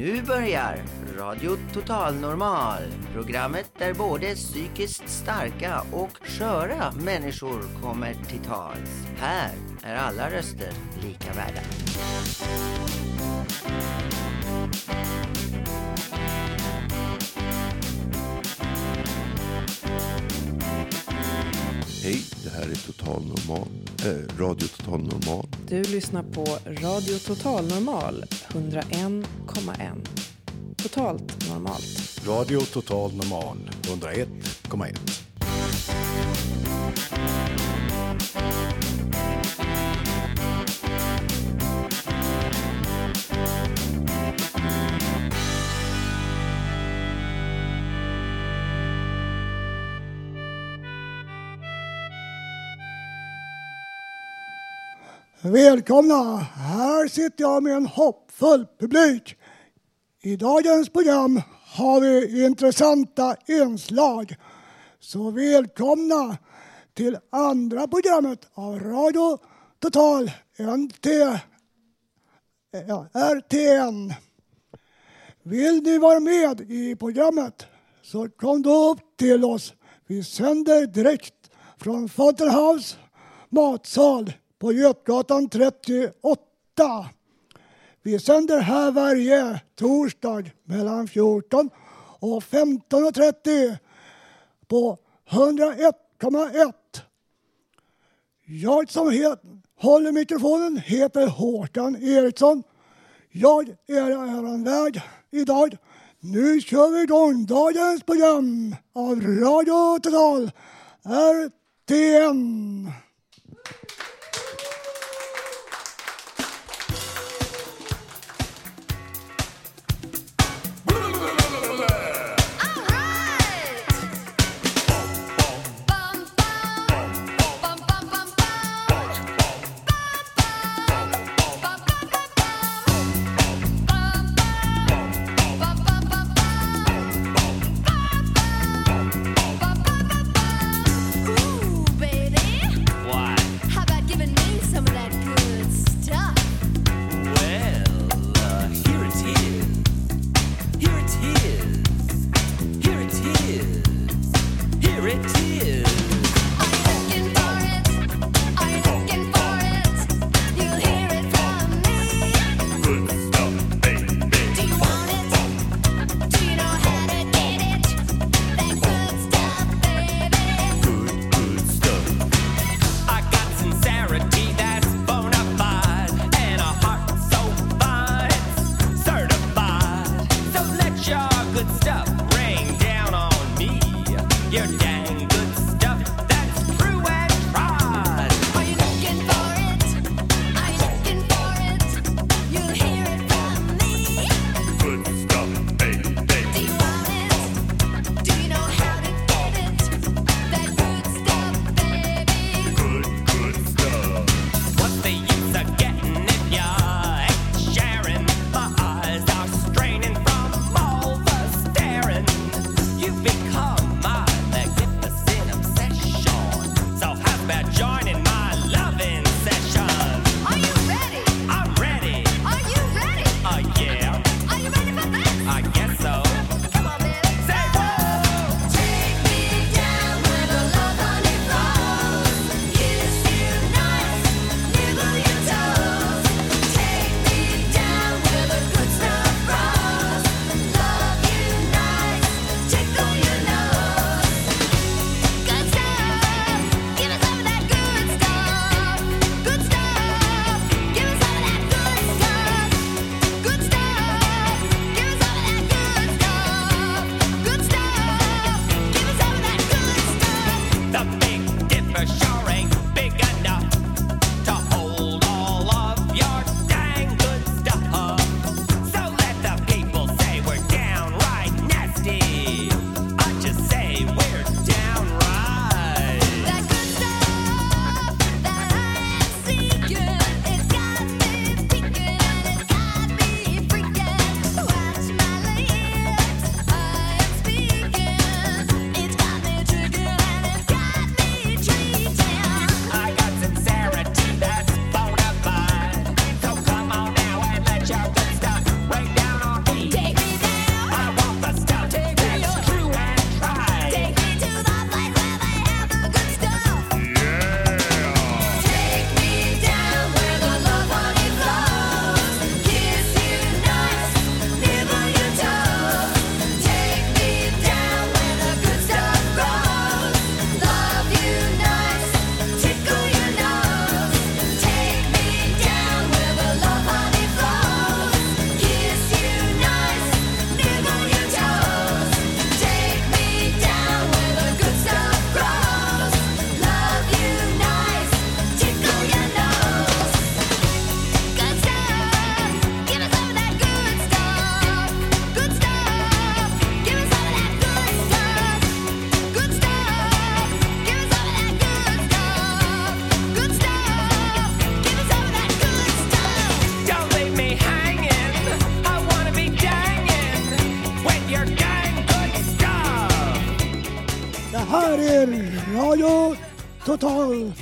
Nu börjar Radio Total Normal. Programmet där både psykiskt starka och sköra människor kommer till tals. Här är alla röster lika värda. Hej, det här är Total Normal, äh, Radio Total Normal. Du lyssnar på Radio Total Normal 101,1. Totalt normalt. Radio Total Normal 101,1. Välkomna! Här sitter jag med en hoppfull publik. I dagens program har vi intressanta inslag. Så välkomna till andra programmet av Radio Total NT, ja, RTN. Vill ni vara med i programmet så kom då upp till oss. Vi sänder direkt från Fountain House matsal på Götgatan 38. Vi sänder här varje torsdag mellan 14 och 15.30 på 101,1. Jag som het, håller mikrofonen heter Håkan Eriksson. Jag är er värd idag. Nu kör vi igång dagens program av Radio Total RTN.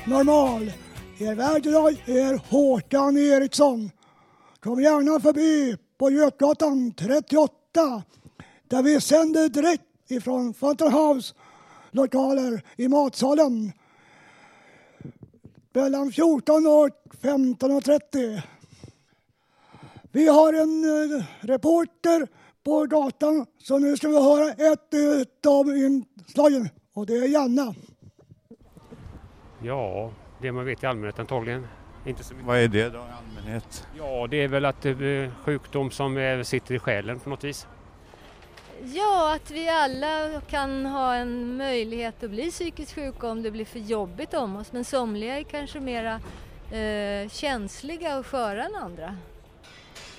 Normal. Er värd idag är Håkan Eriksson. Kom gärna förbi på Götgatan 38 där vi sänder direkt ifrån Fountain House lokaler i matsalen mellan 14 och 15.30. Vi har en eh, reporter på gatan så nu ska vi höra ett av inslagen och det är Janna. Ja, det man vet i allmänhet antagligen. Inte så Vad är det då i allmänhet? Ja, det är väl att det är sjukdom som eh, sitter i själen på något vis. Ja, att vi alla kan ha en möjlighet att bli psykiskt sjuka om det blir för jobbigt om oss. Men somliga är kanske mera eh, känsliga och sköra än andra.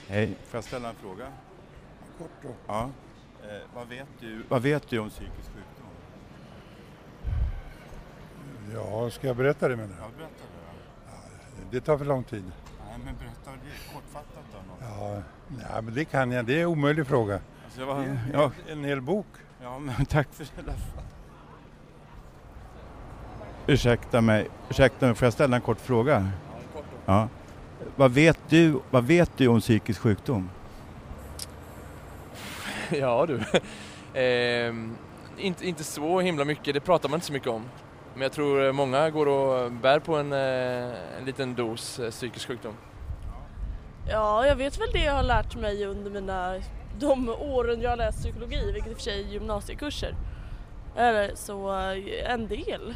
Hej, får jag ställa en fråga? Kort då. Ja. Eh, vad, vet du, vad vet du om psykisk sjukdom? Ja, ska jag berätta det menar Ja, du? berätta det då. Det tar för lång tid. Nej, men berätta det kortfattat då. Något. Ja, nej, men det kan jag. Det är en omöjlig fråga. Alltså, var, ja, En hel bok. ja, men tack för det. Ursäkta mig, ursäkta mig, får jag ställa en kort fråga? Ja. Vad vet du, vad vet du om psykisk sjukdom? Ja du. Ehm, inte, inte så himla mycket, det pratar man inte så mycket om. Men jag tror många går och bär på en, eh, en liten dos eh, psykisk sjukdom. Ja, jag vet väl det jag har lärt mig under mina, de åren jag har läst psykologi, vilket i och för sig är gymnasiekurser. Eller så eh, en del.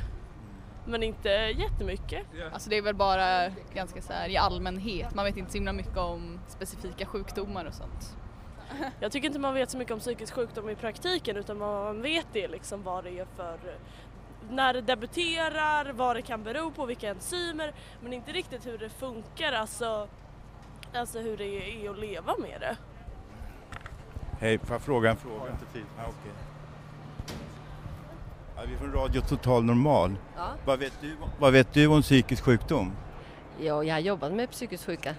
Men inte jättemycket. Alltså det är väl bara ganska så här i allmänhet, man vet inte så himla mycket om specifika sjukdomar och sånt. Jag tycker inte man vet så mycket om psykisk sjukdom i praktiken utan man vet det liksom vad det är för när det debuterar, vad det kan bero på, vilka enzymer men inte riktigt hur det funkar, alltså, alltså hur det är att leva med det. Hej, får jag fråga en fråga? inte tid. Ja, okej. Ja, vi är från Radio Total Normal. Ja. Vad, vet du, vad vet du om psykisk sjukdom? Ja, jag har jobbat med psykiskt sjuka.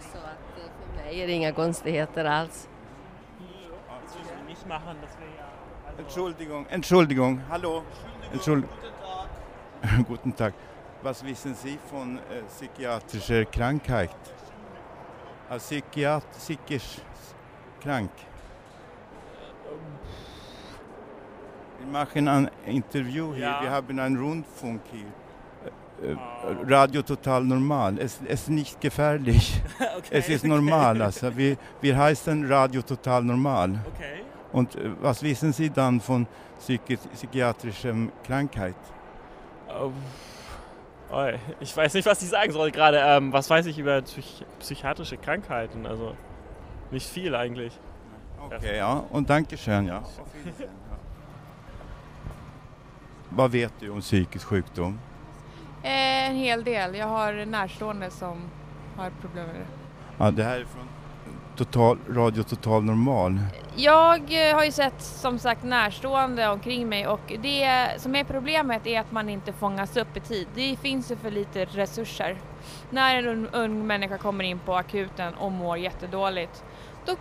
Så att eh, för mig är det inga konstigheter alls. Entschuldigung, Entschuldigung, hallo. Entschuldigung. Guten Tag. Was wissen Sie von äh, psychiatrischer Krankheit? Äh, Psychiat, psychisch krank. Wir machen ein Interview hier, Ja. wir haben einen Rundfunk hier. Äh, äh, Radio Total Normal. Es, es ist nicht gefährlich. es ist normal. Also. Wir, wir heißen Radio Total Normal. Okay. Und äh, was wissen Sie dann von psychi psychiatrischer Krankheit? Ähm, ich weiß nicht, was ich sagen soll gerade. Ähm, was weiß ich über psych psychiatrische Krankheiten? Also nicht viel eigentlich. Okej, ja. Och Dankeschön, ja. Vad vet du om psykisk sjukdom? Eh, En hel del. Jag har närstående som har problem med det. Ja, det här är från total, Radio Total Normal. Jag eh, har ju sett som sagt närstående omkring mig och det som är problemet är att man inte fångas upp i tid. Det finns ju för lite resurser. När en ung, ung människa kommer in på akuten och mår jättedåligt då,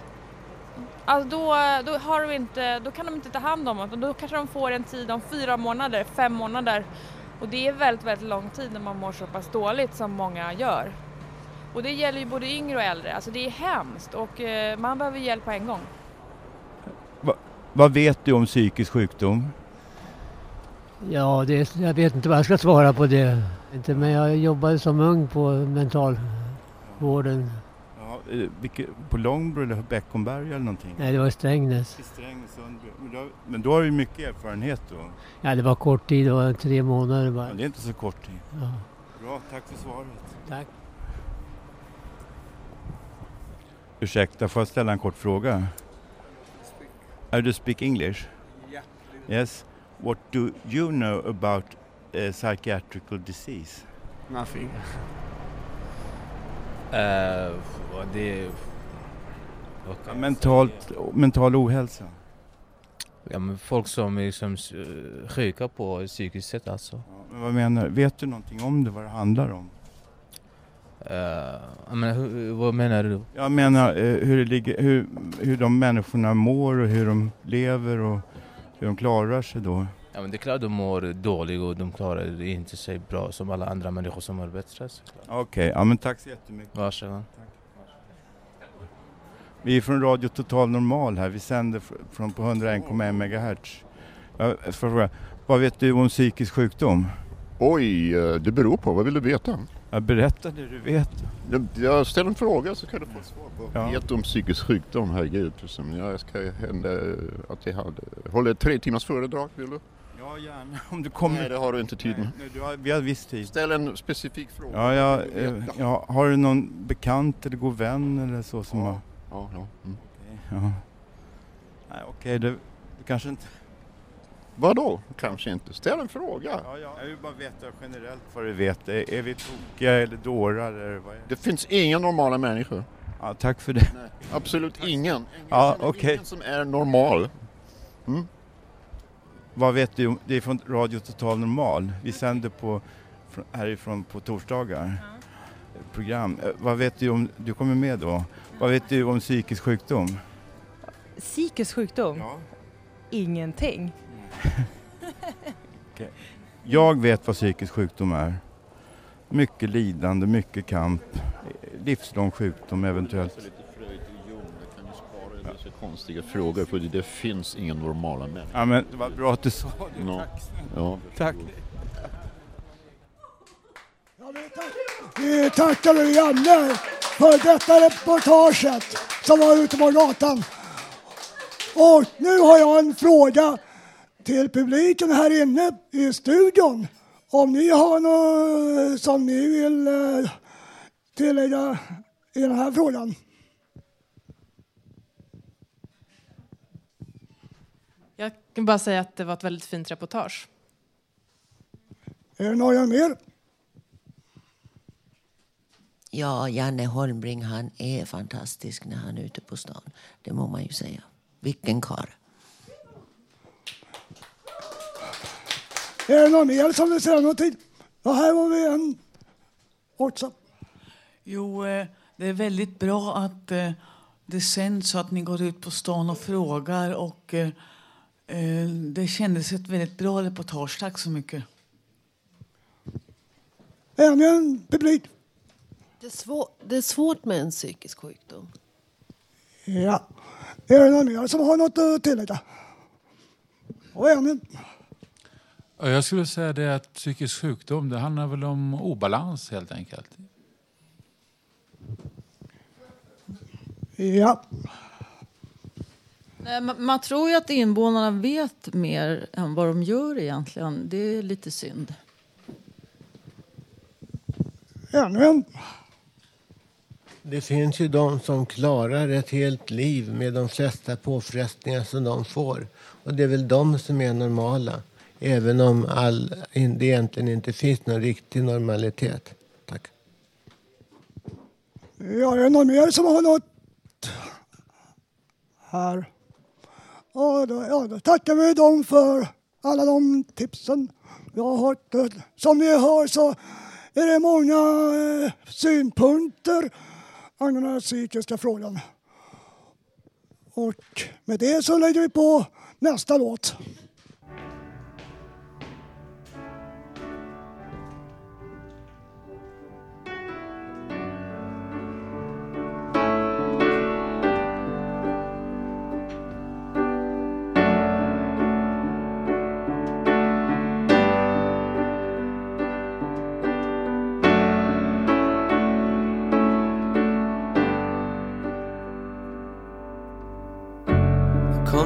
alltså då, då, har de inte, då kan de inte ta hand om det. Då kanske de får en tid om fyra månader, fem månader och det är väldigt, väldigt lång tid när man mår så pass dåligt som många gör. Och det gäller ju både yngre och äldre. Alltså det är hemskt och eh, man behöver hjälp på en gång. Va, vad vet du om psykisk sjukdom? Ja, det, jag vet inte vad jag ska svara på det. Inte, men jag jobbade som ung på mentalvården. Ja, eh, vilket, på Långbro eller Beckomberga eller någonting? Nej, det var i Strängnäs. I Strängnäs, men, då, men då har du mycket erfarenhet då? Ja, det var kort tid, det var tre månader bara. Ja, det är inte så kort tid. Ja. Bra, tack för svaret. Tack. Ursäkta, får jag ställa en kort fråga? Are you speak English? Yeah. Yes. What do you know about uh, psychiatrical disease? Nothing. Uh, det... Ja, mentalt, mental ohälsa. Ja, men folk som är liksom eh, sjuka på psykiskt sätt alltså. Men vad menar du? Vet du någonting om det, vad det handlar om? Uh, jag menar, hur, vad menar du? Jag menar eh, hur, det ligger, hur, hur de människorna mår och hur de lever och hur de klarar sig då. Ja, men det är klart de mår dåligt och de klarar inte sig bra som alla andra människor som mår bättre. Okej, ja men tack så jättemycket. Varsågod. Vi är från Radio Total Normal här. Vi sänder fr- från på 101,1 MHz. Jag får fråga, vad vet du om psykisk sjukdom? Oj, eh, det beror på. Vad vill du veta? Jag berätta det du vet. Jag, jag ställer en fråga så kan du få ett svar på. Ja. Vet du om psykisk sjukdom? Herregud. Jag ska hända att jag hade, håller tre timmars föredrag. Vill du? Ja, gärna. Om du kommer... Nej, det har du inte tid med. Nej, du har, vi har viss tid. Ställ en specifik fråga. Ja, ja, du eh, ja, har du någon bekant eller god vän eller så som har... Ja, ja. Mm. Ja. Nej, okej, det, det kanske inte... Vadå? Kanske inte. Ställ en fråga. Ja, ja. Jag vill bara veta generellt vad du vet. Är, är vi tokiga eller dårar eller vad är det? Det finns inga normala människor. Ja, tack för det. Nej, absolut ingen. Ja, känner okej. Ingen som är normal. Mm. Vad vet du det är från Radio Total Normal. Vi sänder på, från- härifrån på torsdagar. Program. Eh, Vad vet du om, du kommer med då. Vad vet du om psykisk sjukdom? Psykisk sjukdom? Ingenting. Okej. Jag vet vad psykisk sjukdom är. Mycket lidande, mycket kamp, livslång sjukdom eventuellt. Dessa konstiga frågor för det finns inga normala människor. Ja men det var bra att du sa det. No. Tack Ja. Tack. Vi tackar Janne för detta reportaget som var ute på gatan. Och nu har jag en fråga till publiken här inne i studion. Om ni har något som ni vill eh, tillägga i den här frågan. Jag kan bara säga att det var ett väldigt fint reportage. Är det några mer? Ja, Janne Holmbring han är fantastisk när han är ute på stan. Det må man ju säga. Vilken karl. Är det någon mer som vill säga någonting? Ja, här har vi en också. Jo, eh, det är väldigt bra att eh, det sänds så att ni går ut på stan och frågar. Och eh, Det kändes ett väldigt bra reportage. Tack så mycket. Ännu en publik. Det är, svår, det är svårt med en psykisk sjukdom. Ja. Är det någon mer som har något att tillägga? Och en. Ja, Jag skulle säga det att psykisk sjukdom det handlar väl om obalans helt enkelt. Ja. Man tror ju att invånarna vet mer än vad de gör egentligen. Det är lite synd. Ännu en. Det finns ju de som klarar ett helt liv med de flesta påfrestningar som de får. Och det är väl de som är normala. Även om all, det egentligen inte finns någon riktig normalitet. Tack. Ja, är det någon mer som har något här? Ja, då, ja, då tackar vi dem för alla de tipsen jag har hört. Som ni hör så är det många eh, synpunkter angående den psykiska frågan. Och med det så lägger vi på nästa låt.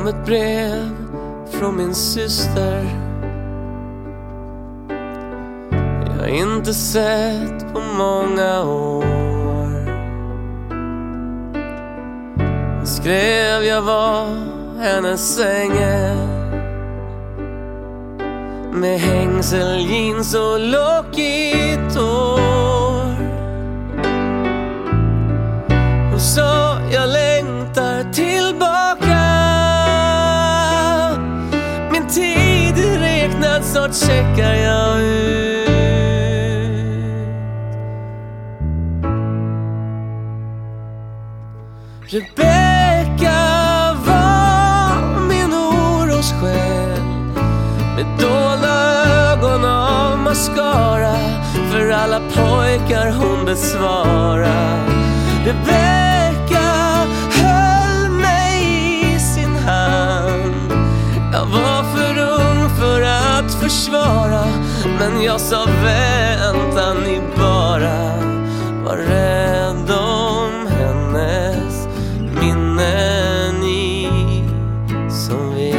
Kom ett brev från min syster. Jag inte sett på många år. Hon skrev jag var hennes ängel Med hängsel, jeans och lockigt hår. Hon sa jag längtar tillbaka. pekar jag ut. Rebecka var min orossjäl, Med dolda ögon av mascara. För alla pojkar hon besvarar. Rebecka försvara. Men jag sa vänta ni bara. Var rädd om hennes minne ni som vet.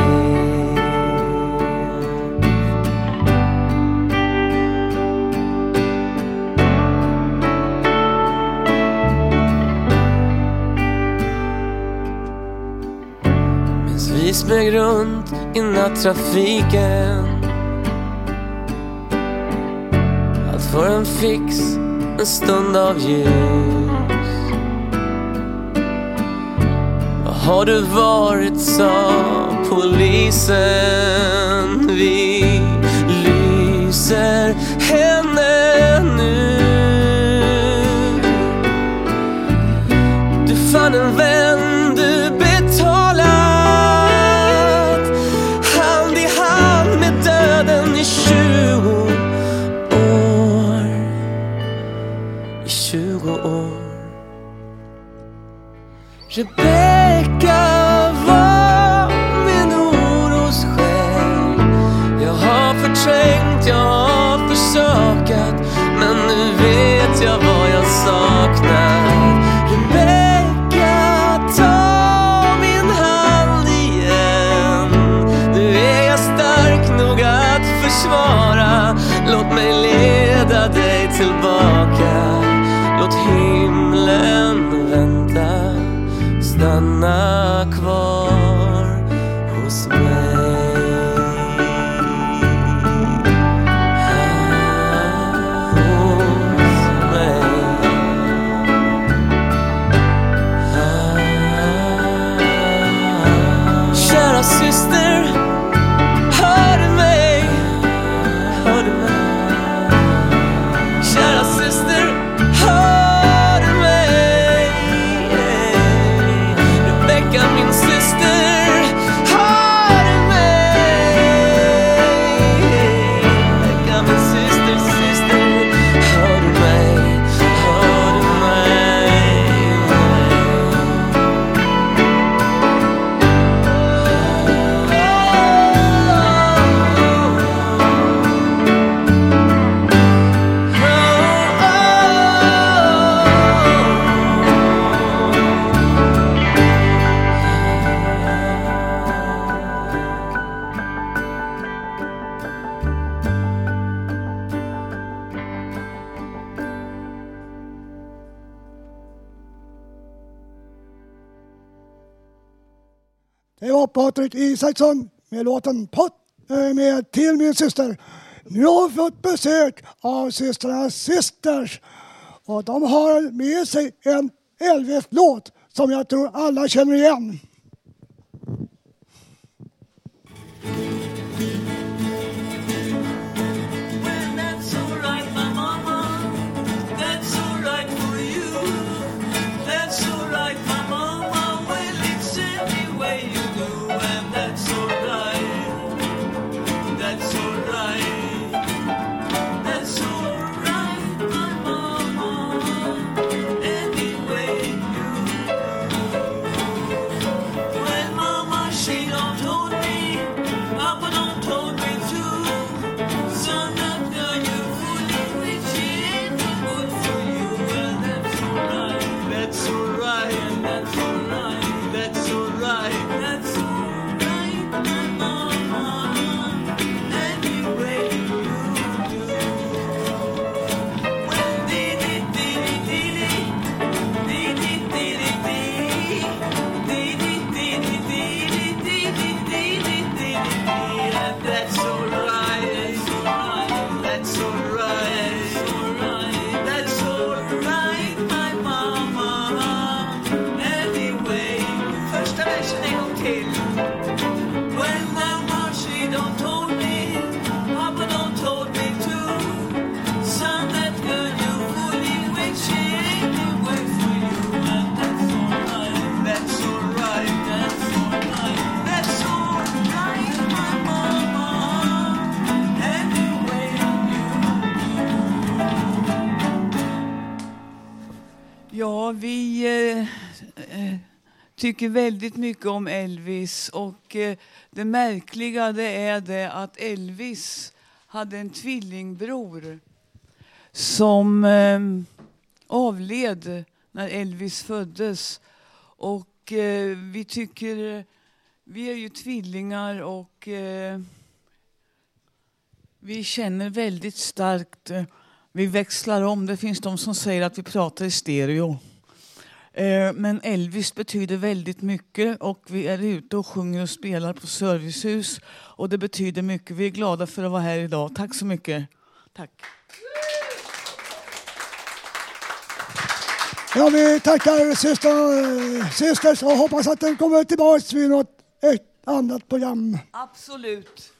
Minns vi smög runt i nattrafiken För en fix, en stund av ljus. Var har du varit, sa polisen. Vi lyser hemma Patrik Isaksson med låten Pott eh, med Till min syster. Nu har vi fått besök av Systrarnas Sisters och de har med sig en Elvis-låt som jag tror alla känner igen. Vi eh, eh, tycker väldigt mycket om Elvis och eh, det märkliga det är det att Elvis hade en tvillingbror som eh, avled när Elvis föddes. Och eh, vi tycker, vi är ju tvillingar och eh, vi känner väldigt starkt, vi växlar om. Det finns de som säger att vi pratar i stereo. Eh, Men Elvis betyder väldigt mycket och vi är ute och sjunger och spelar på servicehus. Och det betyder mycket. Vi är glada för att vara här idag. Tack så mycket. Tack. Ja, vi tackar syster, systers och hoppas att den kommer tillbaka vid något ett annat program. Absolut.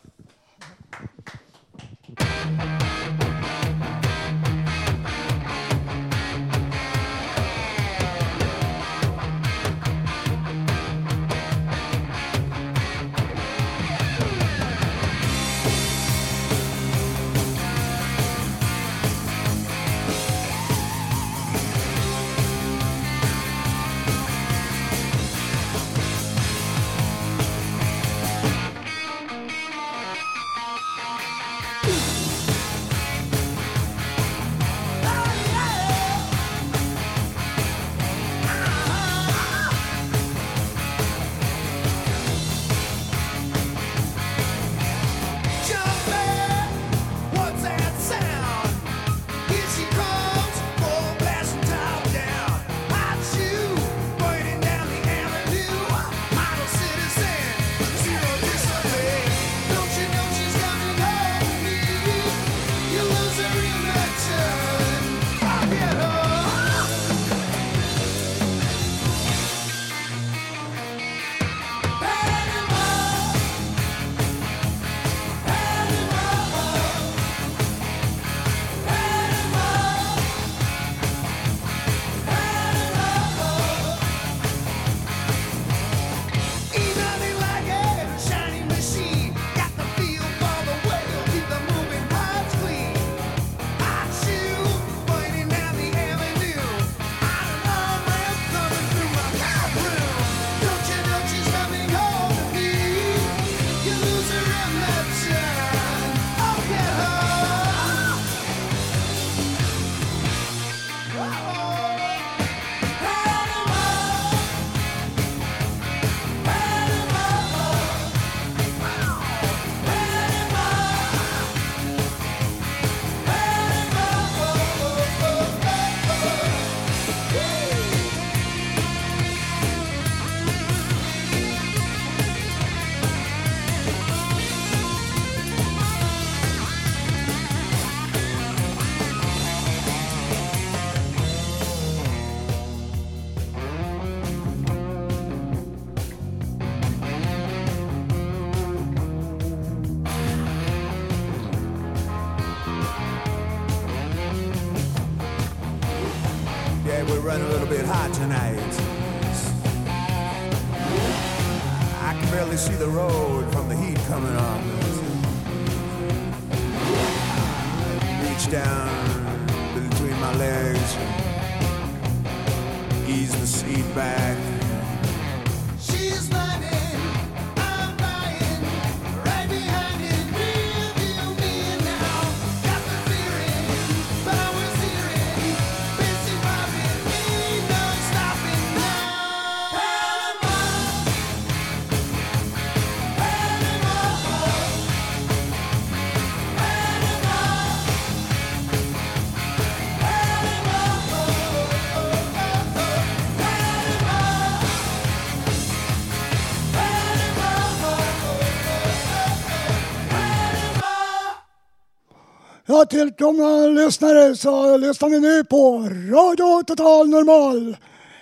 Ja, tillkomna lyssnare så lyssnar vi nu på Radio Total Normal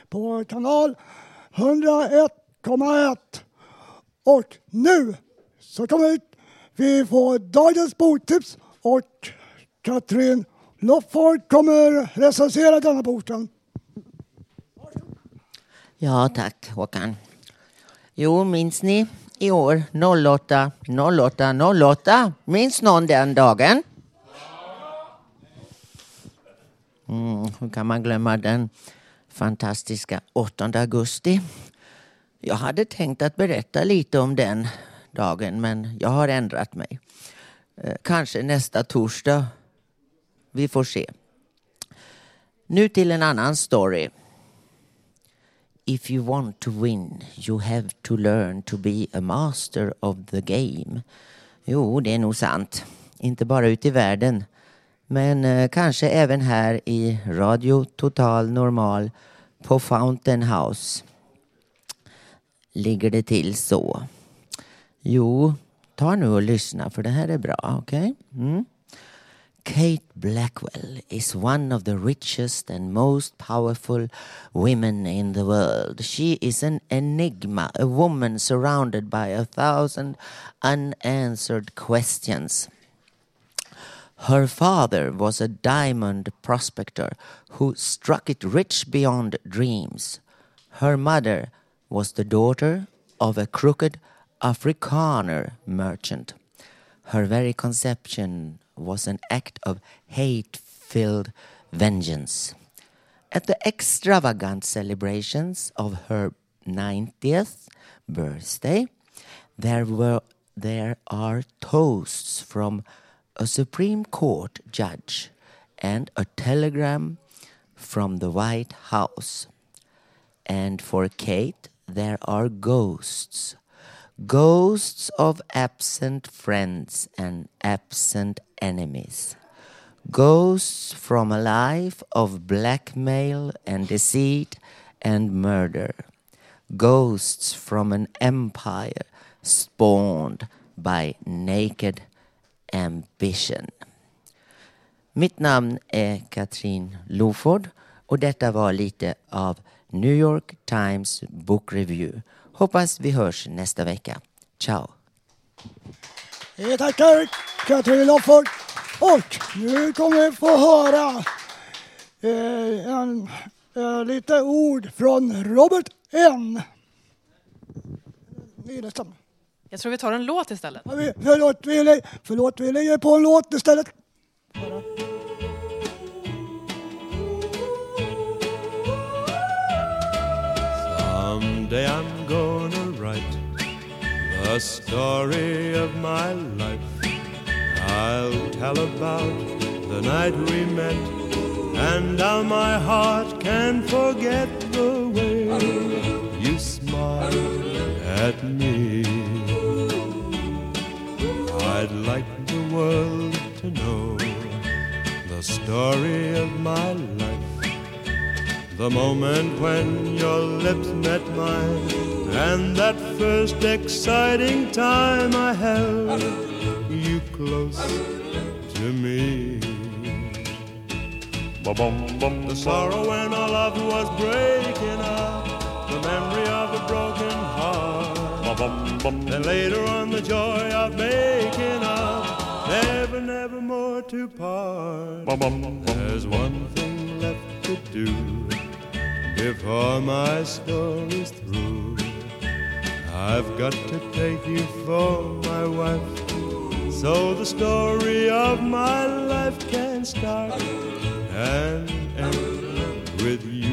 på kanal 101,1. Och nu så kommer vi få dagens boktips och Katrin Lofford kommer recensera denna boken. Ja, tack Håkan. Jo, minns ni i år 08 08 08? Minns någon den dagen? Mm, hur kan man glömma den fantastiska 8 augusti. Jag hade tänkt att berätta lite om den dagen men jag har ändrat mig. Eh, kanske nästa torsdag. Vi får se. Nu till en annan story. If you want to win you have to learn to be a master of the game. Jo, det är nog sant. Inte bara ute i världen. Men eh, kanske även här i Radio Total Normal på Fountain House. Ligger det till så? Jo, ta nu och lyssna för det här är bra, okej? Mm. Kate Blackwell is one of the richest and most powerful women in the world. She is an enigma, a woman surrounded by a thousand unanswered questions. Her father was a diamond prospector who struck it rich beyond dreams. Her mother was the daughter of a crooked Afrikaner merchant. Her very conception was an act of hate filled vengeance. At the extravagant celebrations of her 90th birthday, there were there are toasts from a Supreme Court judge and a telegram from the White House. And for Kate, there are ghosts. Ghosts of absent friends and absent enemies. Ghosts from a life of blackmail and deceit and murder. Ghosts from an empire spawned by naked ambition. Mitt namn är Katrin Loford och detta var lite av New York Times Book Review. Hoppas vi hörs nästa vecka. Ciao! Vi tackar Katrin Loford! Och nu kommer vi få höra eh, en, eh, lite ord från Robert N. Nilestam. Jag tror vi tar en låt istället. Förlåt, vi, förlåt, vi lägger på en låt istället. Someday I'm gonna write the story of my life. I'll tell about the night we met and how my heart can forget the way you smiled at me. World to know the story of my life. The moment when your lips met mine, and that first exciting time I held you close to me. The sorrow when our love was breaking up, the memory of a broken heart. Then later on, the joy of making up, never, never more to part. There's one thing left to do before my story's through. I've got to take you for my wife, so the story of my life can start and end with you.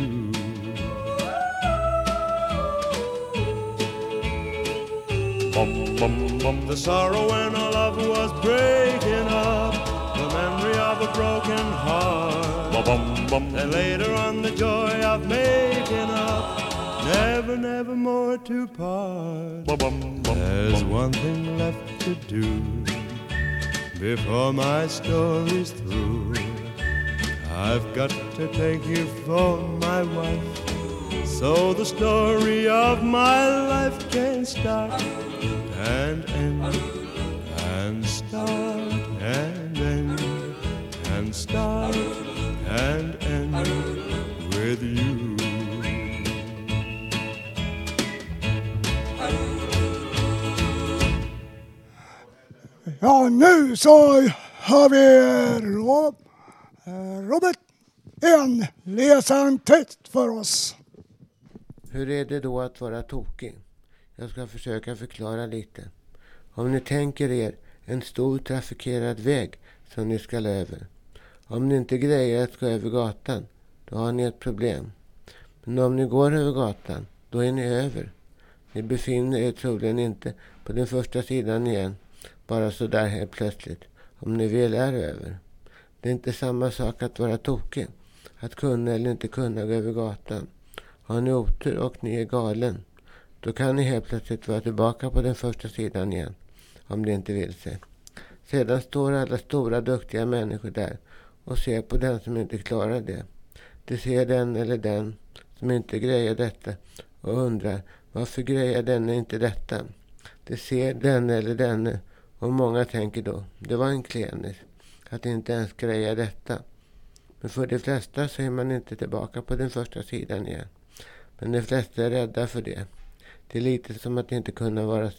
The sorrow when our love was breaking up, the memory of a broken heart. Bum, bum, bum. And later on, the joy of making up, never, never more to part. Bum, bum, bum, There's one thing left to do before my story's through. I've got to take you for my wife, so the story of my life can start and end and start and end and start and end with you. Ja, nu så har vi Rob, Robert N. läsa en text för oss. Hur är det då att vara tokig? Jag ska försöka förklara lite. Om ni tänker er en stor trafikerad väg som ni ska över. Om ni inte grejer att gå över gatan, då har ni ett problem. Men om ni går över gatan, då är ni över. Ni befinner er troligen inte på den första sidan igen, bara så där helt plötsligt, om ni väl är över. Det är inte samma sak att vara tokig, att kunna eller inte kunna gå över gatan. Har ni otur och ni är galen, då kan ni helt plötsligt vara tillbaka på den första sidan igen, om det inte vill sig. Sedan står alla stora duktiga människor där och ser på den som inte klarar det. De ser den eller den som inte grejer detta och undrar varför grejer denne inte detta? De ser den eller denne och många tänker då, det var en klenis att inte ens greja detta. Men för de flesta så är man inte tillbaka på den första sidan igen. Men de flesta är rädda för det. Det är lite som att inte kunna vara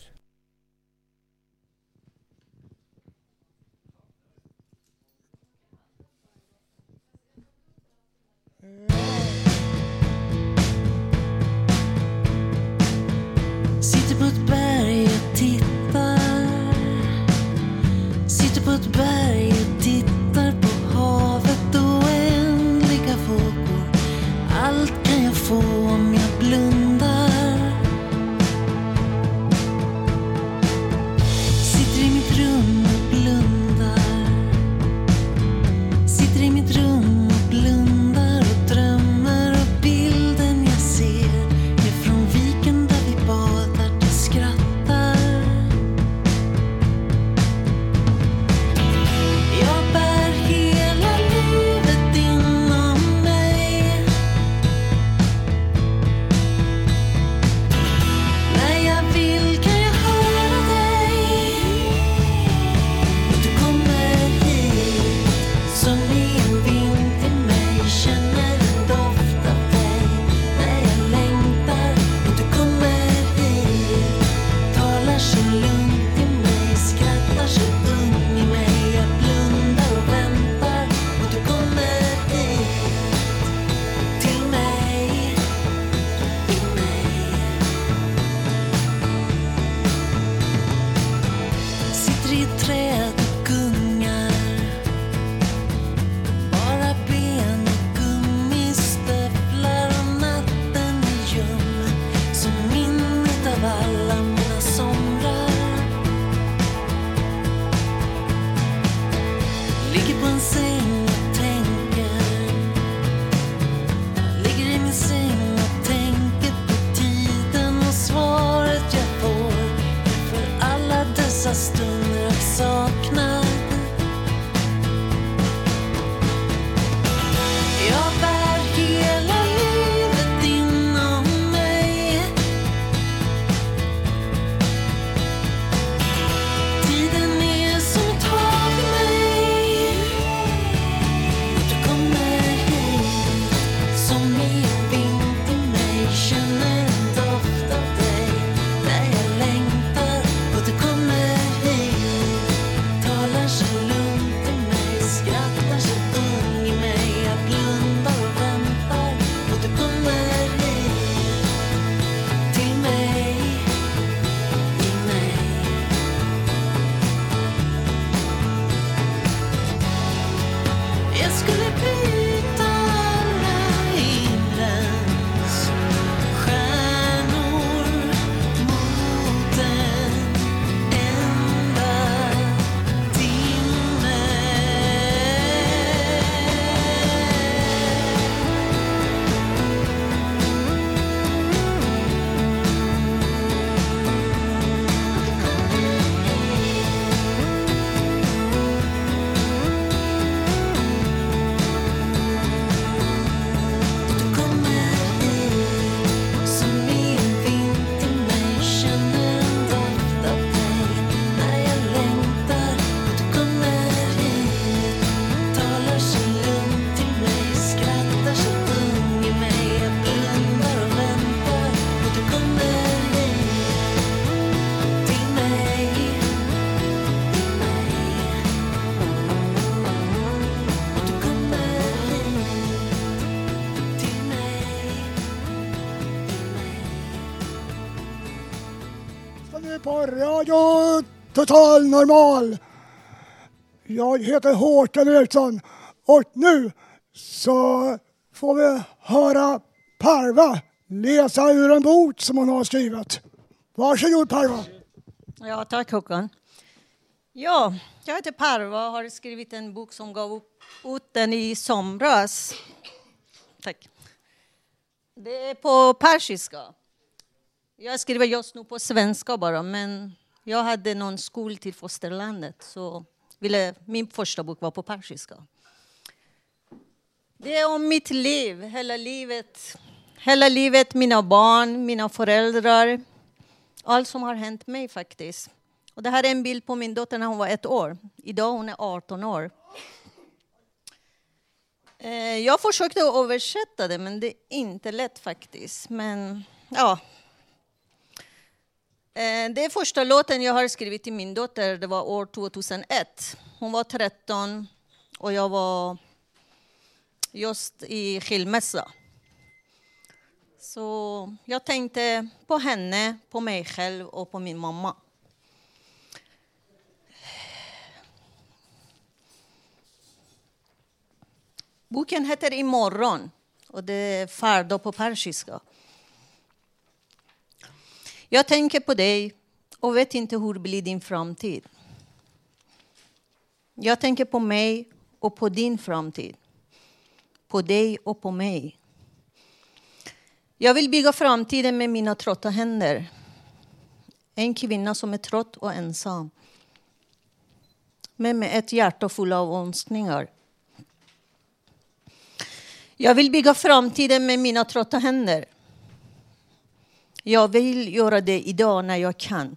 på Radio Total Normal. Jag heter Håkan Eriksson och nu så får vi höra Parva läsa ur en bok som hon har skrivit. Varsågod Parva. Ja, tack Håkan. Ja, jag heter Parva och har skrivit en bok som gav ut den i somras. Tack. Det är på persiska. Jag skriver just nu på svenska bara, men jag hade någon skol till fosterlandet så ville min första bok var på persiska. Det är om mitt liv, hela livet. Hela livet, mina barn, mina föräldrar. Allt som har hänt mig faktiskt. Och det här är en bild på min dotter när hon var ett år. Idag hon är 18 år. Eh, jag försökte översätta det, men det är inte lätt faktiskt. Men ja. Eh, det är första låten jag har skrivit till min dotter. Det var år 2001. Hon var 13 och jag var just i skilmässa. Så jag tänkte på henne, på mig själv och på min mamma. Boken heter Imorgon och det är fardo på persiska. Jag tänker på dig och vet inte hur blir din framtid. Jag tänker på mig och på din framtid. På dig och på mig. Jag vill bygga framtiden med mina trötta händer. En kvinna som är trött och ensam. Men med ett hjärta fullt av önskningar. Jag vill bygga framtiden med mina trötta händer. Jag vill göra det idag när jag kan.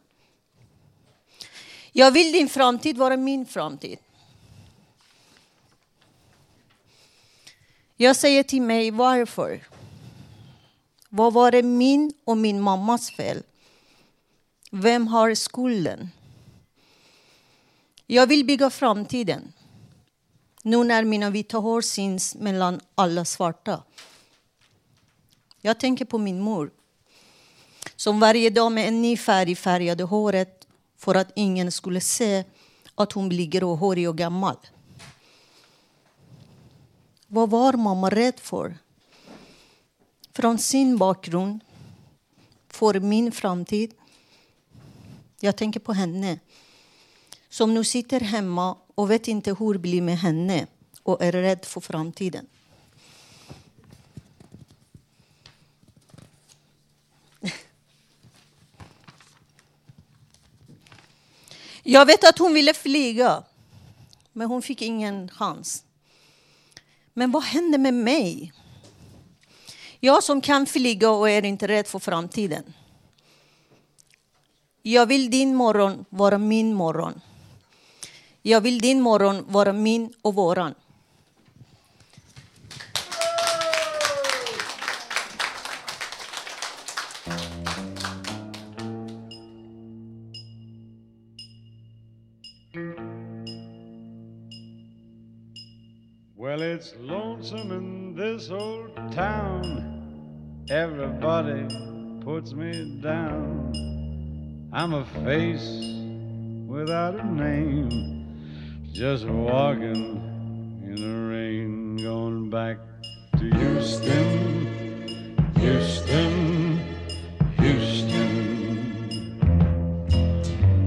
Jag vill din framtid vara min framtid. Jag säger till mig varför. Vad var det min och min mammas fel? Vem har skulden? Jag vill bygga framtiden. Nu när mina vita hår syns mellan alla svarta. Jag tänker på min mor. Som varje dag med en ny färg färgade håret för att ingen skulle se att hon blir gråhårig och gammal. Vad var mamma rädd för? Från sin bakgrund, för min framtid. Jag tänker på henne som nu sitter hemma och vet inte hur det blir med henne och är rädd för framtiden. Jag vet att hon ville flyga, men hon fick ingen chans. Men vad hände med mig? Jag som kan flyga och är inte rädd för framtiden. Jag vill din morgon vara min morgon. Jag vill din morgon vara min och våran. Town. Everybody puts me down. I'm a face without a name. Just walking in the rain, going back to Houston, Houston, Houston.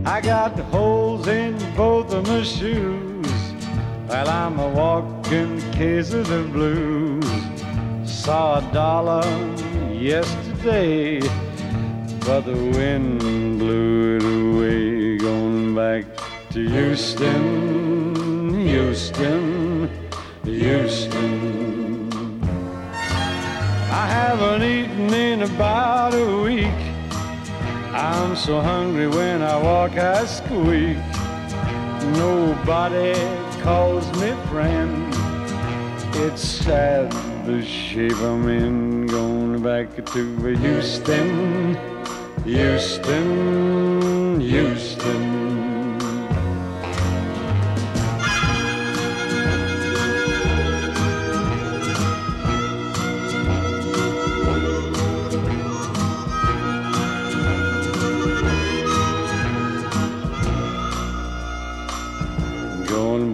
I got holes in both of my shoes. while I'm a walking case of the blues. Saw a dollar yesterday, but the wind blew it away. Going back to Houston, Houston, Houston. I haven't eaten in about a week. I'm so hungry when I walk, I squeak. Nobody calls me friend. It's sad the shape I'm in. Going back to Houston, Houston, Houston.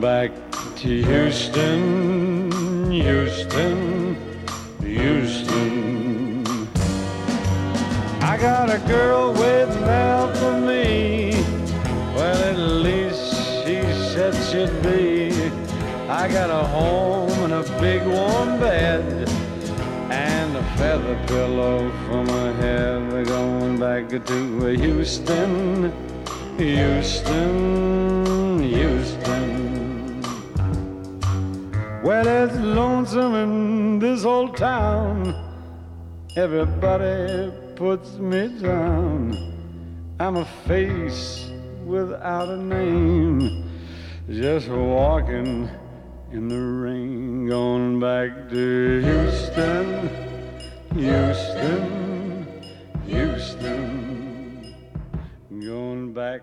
Back to Houston, Houston. Got a girl waiting out for me. Well, at least she said she'd be. I got a home and a big warm bed and a feather pillow for my head. We're going back to Houston, Houston, Houston. Well, it's lonesome in this old town. Everybody puts me down. I'm a face without a name, just walking in the rain, going back to Houston, Houston, Houston, going back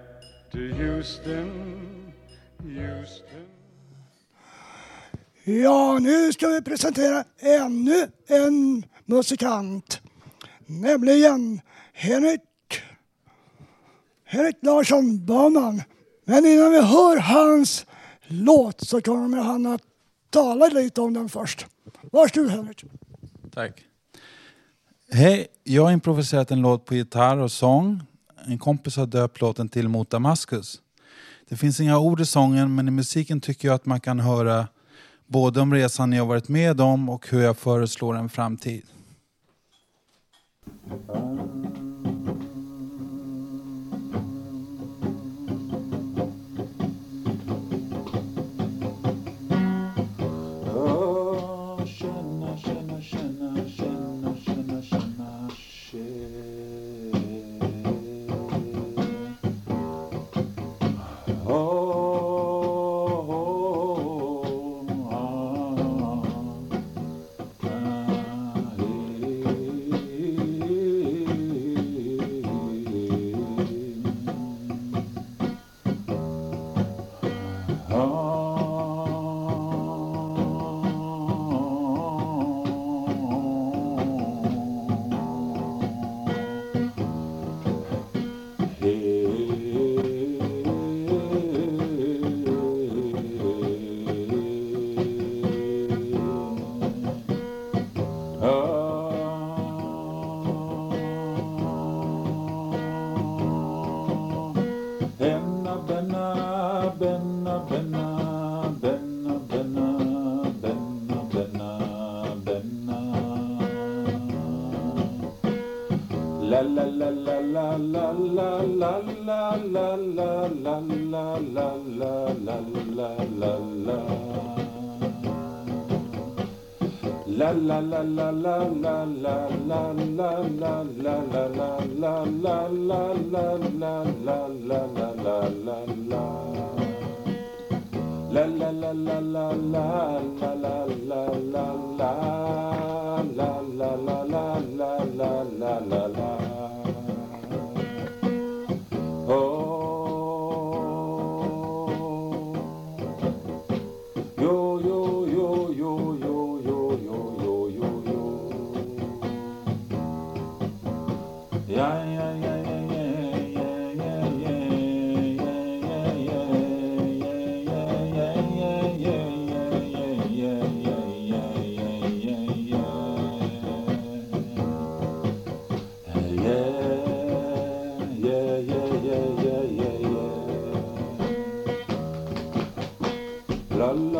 to Houston, Houston. Ja, nu ska vi presentera ännu en musikant. Nämligen Henrik, Henrik Larsson-banan. Men innan vi hör hans låt så kommer han att tala lite om den först. Varsågod Henrik. Tack. Hej, jag har improviserat en låt på gitarr och sång. En kompis har döpt låten till Mot Damaskus. Det finns inga ord i sången men i musiken tycker jag att man kan höra både om resan jag varit med om och hur jag föreslår en framtid. Ah.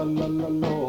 La la la la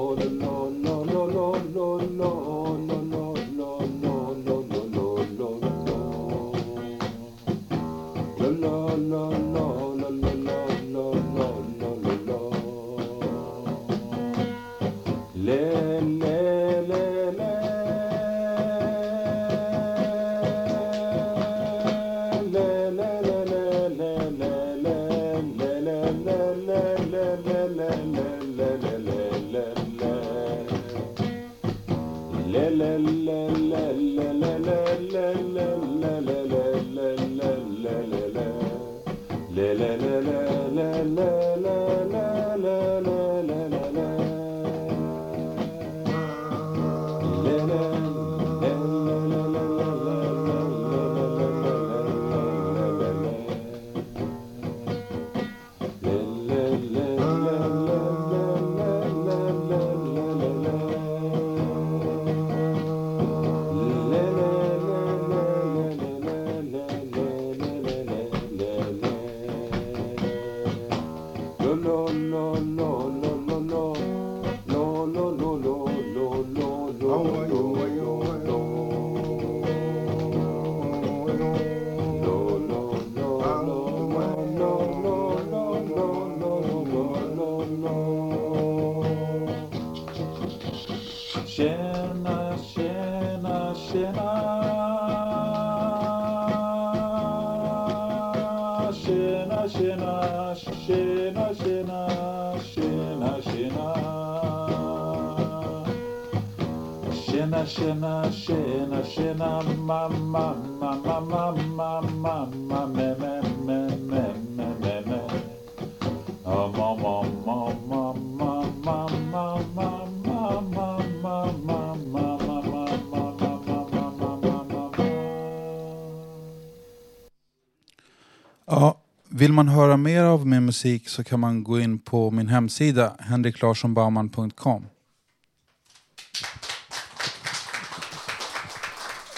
vill man höra mer av min musik så kan man gå in på min hemsida henriklarsonbaumann.com.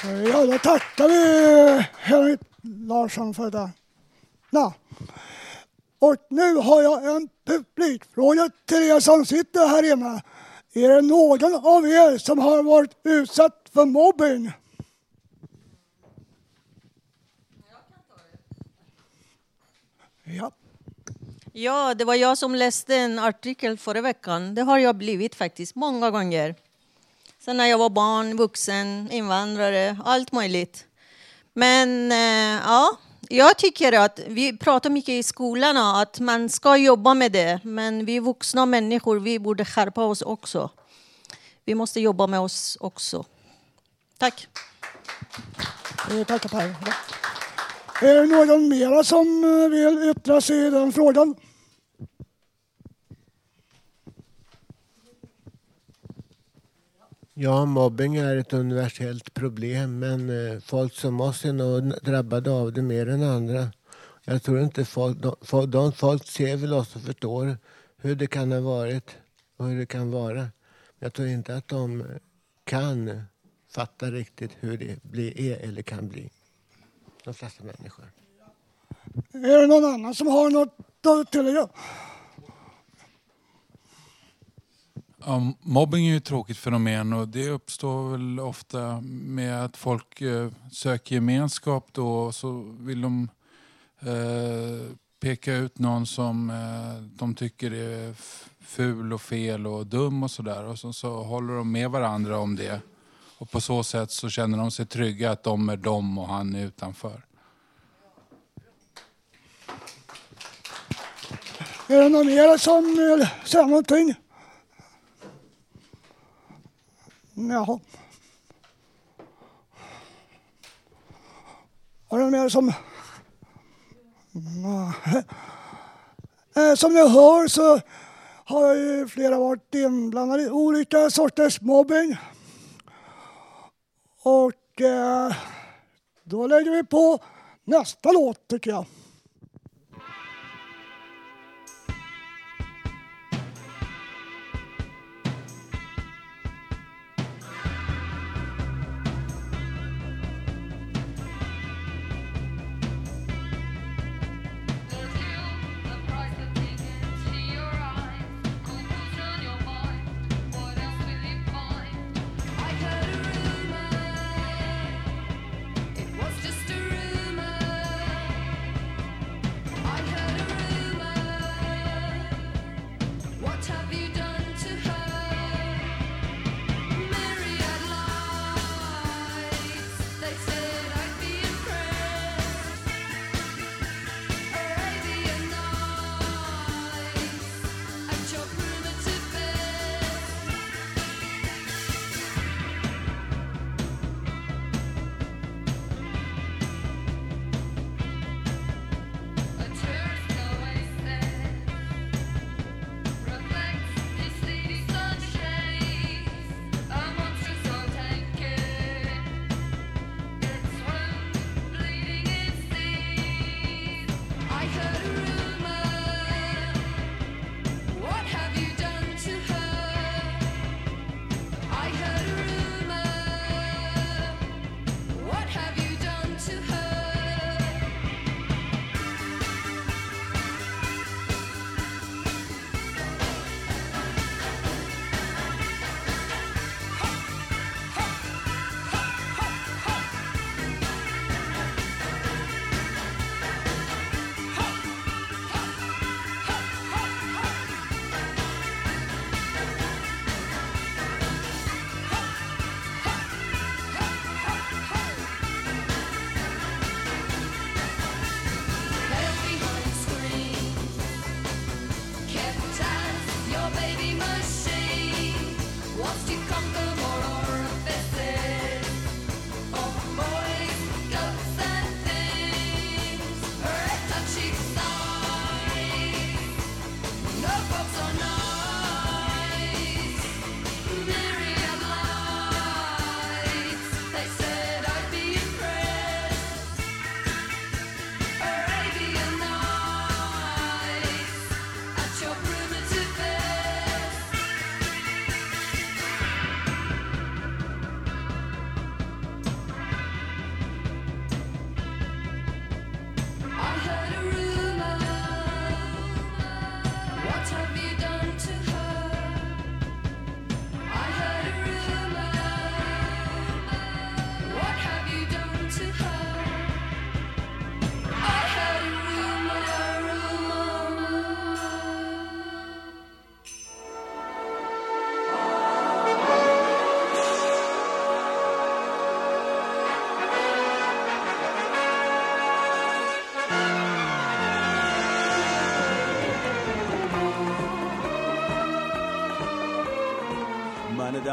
Ja, då tackar vi Henrik Larsson för det. Ja. Och nu har jag en publikfråga till er som sitter här inne. Är det någon av er som har varit utsatt för mobbing? Ja. Ja, det var jag som läste en artikel förra veckan. Det har jag blivit faktiskt många gånger. Sen när jag var barn, vuxen, invandrare, allt möjligt. Men eh, ja, jag tycker att vi pratar mycket i skolan om att man ska jobba med det. Men vi vuxna människor, vi borde skärpa oss också. Vi måste jobba med oss också. Tack. Eh, Tackar Per. Är det någon mera som eh, vill yttra sig i den frågan? Ja, mobbing är ett universellt problem men eh, folk som oss är nog drabbade av det mer än andra. Jag tror inte folk, de, folk, de folk ser väl oss och förstår hur det kan ha varit och hur det kan vara. Jag tror inte att de kan fatta riktigt hur det blir, är eller kan bli. De flesta människor. Är det någon annan som har något att tillägga? Ja, mobbing är ju ett tråkigt fenomen och det uppstår väl ofta med att folk eh, söker gemenskap då och så vill de eh, peka ut någon som eh, de tycker är ful och fel och dum och sådär och så, så håller de med varandra om det. Och på så sätt så känner de sig trygga att de är dem och han är utanför. Är det någon mer som vill säga någonting? Jaha. Har du mer som... Eh, som ni hör så har ju flera varit inblandade i olika sorters mobbing. Och eh, då lägger vi på nästa låt tycker jag.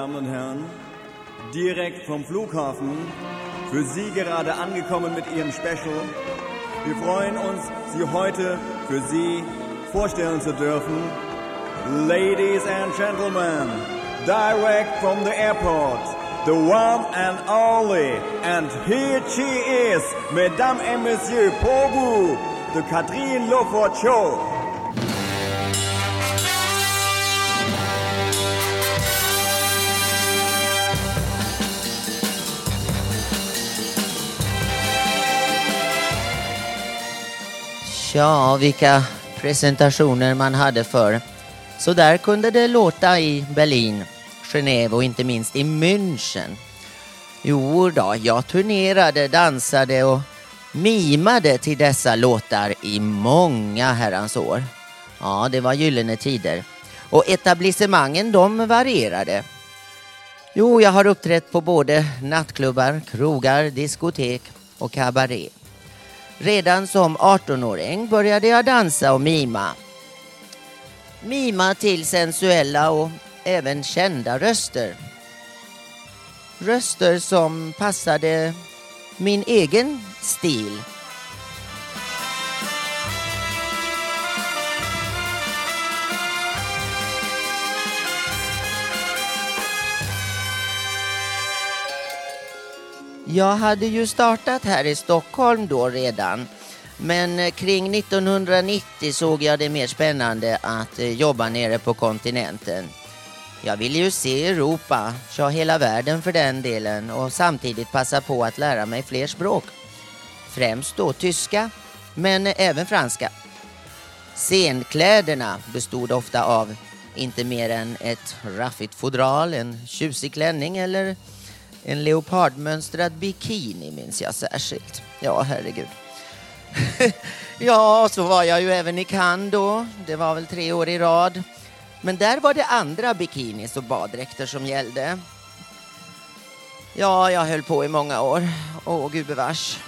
Damen und Herren, direkt vom Flughafen, für Sie gerade angekommen mit Ihrem Special. Wir freuen uns, Sie heute für Sie vorstellen zu dürfen. Ladies and Gentlemen, direct from the airport, the one and only, and here she is, Mesdames et Messieurs, pour the Catherine Lofort Show. Tja, vilka presentationer man hade för. Så där kunde det låta i Berlin, Genève och inte minst i München. Jo då, jag turnerade, dansade och mimade till dessa låtar i många herrans år. Ja, det var gyllene tider. Och etablissemangen de varierade. Jo, jag har uppträtt på både nattklubbar, krogar, diskotek och kabaré. Redan som 18-åring började jag dansa och mima. Mima till sensuella och även kända röster. Röster som passade min egen stil. Jag hade ju startat här i Stockholm då redan. Men eh, kring 1990 såg jag det mer spännande att eh, jobba nere på kontinenten. Jag ville ju se Europa, ja hela världen för den delen och samtidigt passa på att lära mig fler språk. Främst då tyska, men eh, även franska. Scenkläderna bestod ofta av inte mer än ett raffigt fodral, en tjusig klänning eller en leopardmönstrad bikini minns jag särskilt. Ja, herregud. ja, så var jag ju även i Cannes då. Det var väl tre år i rad. Men där var det andra bikinis och baddräkter som gällde. Ja, jag höll på i många år. Åh, gubevars.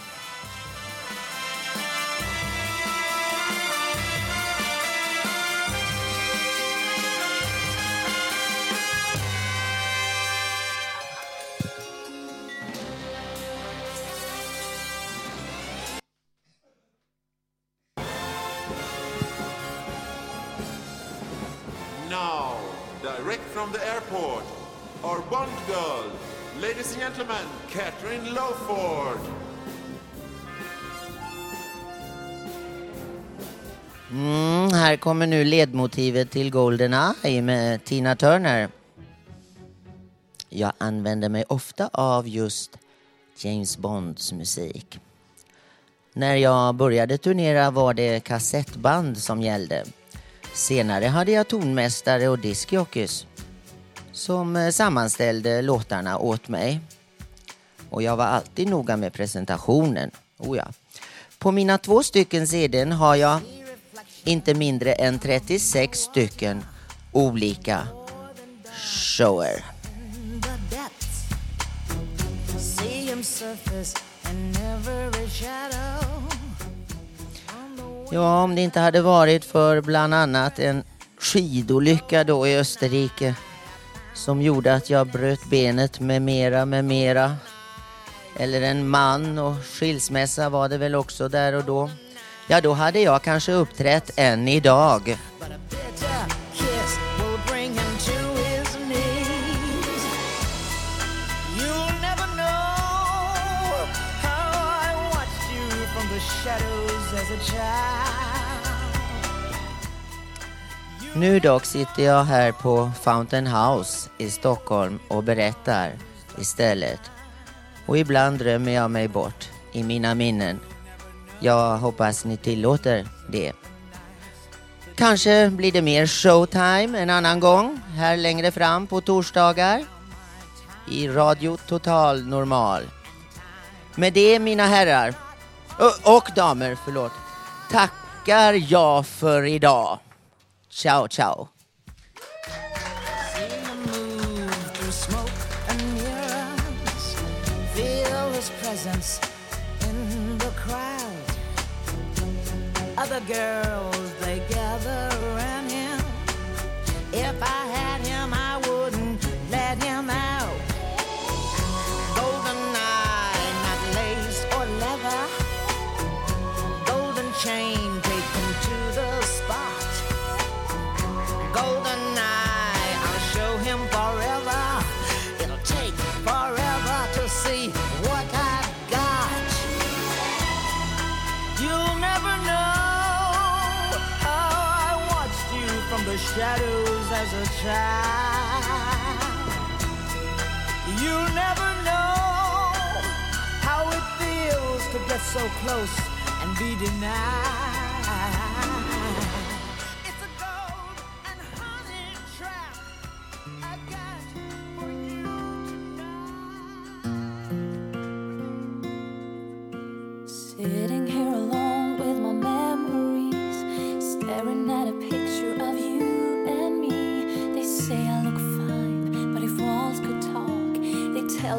Ladies and gentlemen, Catherine Lowford. Mm, här kommer nu ledmotivet till Goldeneye med Tina Turner. Jag använder mig ofta av just James Bonds musik. När jag började turnera var det kassettband som gällde. Senare hade jag tonmästare och diskjockeys som eh, sammanställde låtarna åt mig. Och jag var alltid noga med presentationen. Oh ja. På mina två stycken CDn har jag inte mindre än 36 stycken olika shower. Ja, om det inte hade varit för bland annat en skidolycka då i Österrike som gjorde att jag bröt benet med mera, med mera. Eller en man och skilsmässa var det väl också där och då. Ja, då hade jag kanske uppträtt än idag. Nu dock sitter jag här på Fountain House i Stockholm och berättar istället. Och ibland drömmer jag mig bort i mina minnen. Jag hoppas ni tillåter det. Kanske blir det mer showtime en annan gång här längre fram på torsdagar i Radio Total Normal. Med det mina herrar och damer, förlåt, tackar jag för idag. Ciao, ciao. Other girls, they gather around him. If I had him, I wouldn't let him out. Golden eye, not lace or leather. Golden chain. Golden eye, I'll show him forever. It'll take forever to see what I've got. You'll never know how I watched you from the shadows as a child. You'll never know how it feels to get so close and be denied.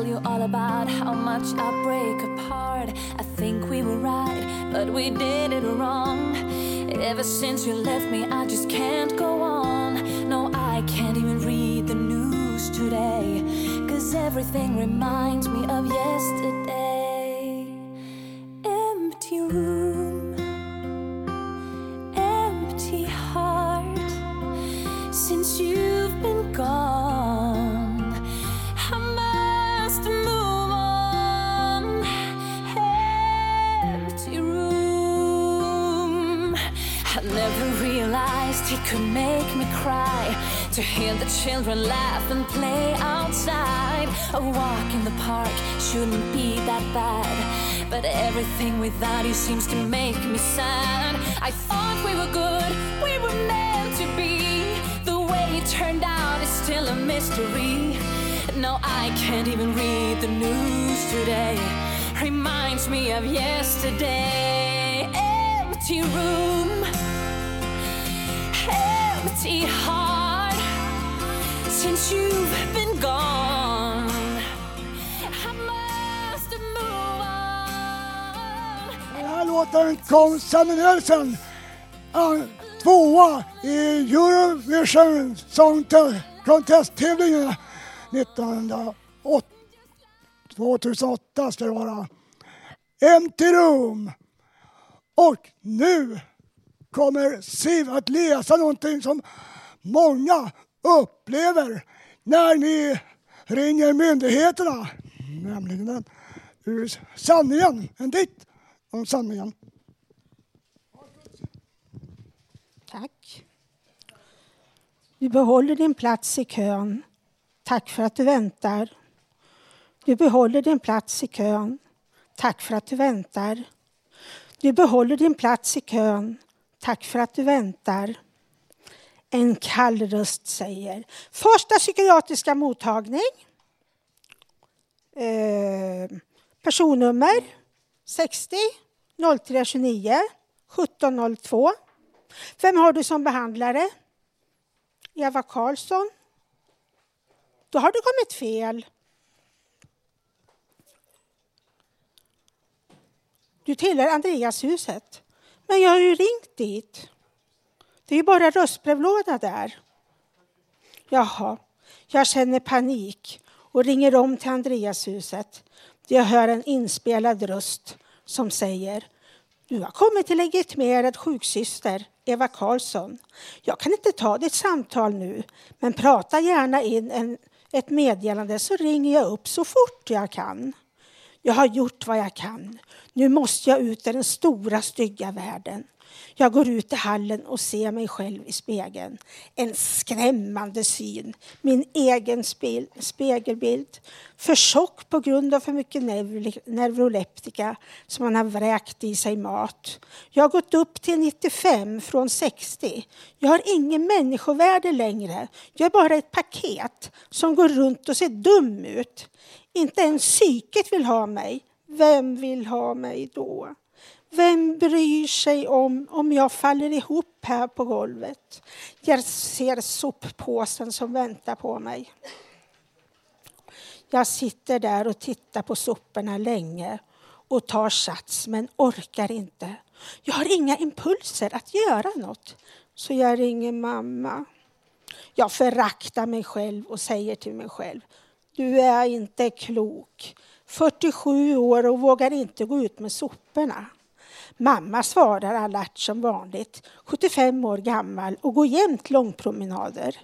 Tell you all about how much I break apart. I think we were right, but we did it wrong. Ever since you left me, I just can't go on. No, I can't even read the news today, cause everything reminds me of yesterday The children laugh and play outside. A walk in the park shouldn't be that bad. But everything without you seems to make me sad. I thought we were good, we were meant to be. The way it turned out is still a mystery. No, I can't even read the news today. Reminds me of yesterday. Empty room, empty heart. Since you've been gone, I must move on. Den här låten kom Sanne Nelson tvåa i Eurovision Song Contest-tävlingen 1908 2008 ska det vara. Empty Room. Och nu kommer Siv att läsa någonting som många upplever när ni ringer myndigheterna. Nämligen den ur sanningen, en dikt om sanningen. Tack. Du behåller din plats i kön. Tack för att du väntar. Du behåller din plats i kön. Tack för att du väntar. Du behåller din plats i kön. Tack för att du väntar. En kall röst säger första psykiatriska mottagning. Eh, personnummer 60 0329 1702. Vem har du som behandlare? Eva Karlsson. Då har du kommit fel. Du tillhör Andreashuset. Men jag har ju ringt dit. Det är ju bara röstbrevlåda där. Jaha, jag känner panik och ringer om till Andreashuset. Jag hör en inspelad röst som säger Du har kommit till legitimerad sjuksyster, Eva Karlsson. Jag kan inte ta ditt samtal nu, men prata gärna in en, ett meddelande så ringer jag upp så fort jag kan. Jag har gjort vad jag kan. Nu måste jag ut i den stora stygga världen. Jag går ut i hallen och ser mig själv i spegeln. En skrämmande syn. Min egen spel, spegelbild. För tjock på grund av för mycket neuroleptika som man har vräkt i sig mat. Jag har gått upp till 95 från 60. Jag har ingen människovärde längre. Jag är bara ett paket som går runt och ser dum ut. Inte ens psyket vill ha mig. Vem vill ha mig då? Vem bryr sig om om jag faller ihop här på golvet? Jag ser soppåsen som väntar på mig. Jag sitter där och tittar på soporna länge och tar sats men orkar inte. Jag har inga impulser att göra något. Så jag ringer mamma. Jag föraktar mig själv och säger till mig själv. Du är inte klok. 47 år och vågar inte gå ut med soporna. Mamma svarar alert som vanligt, 75 år gammal och går jämt långpromenader.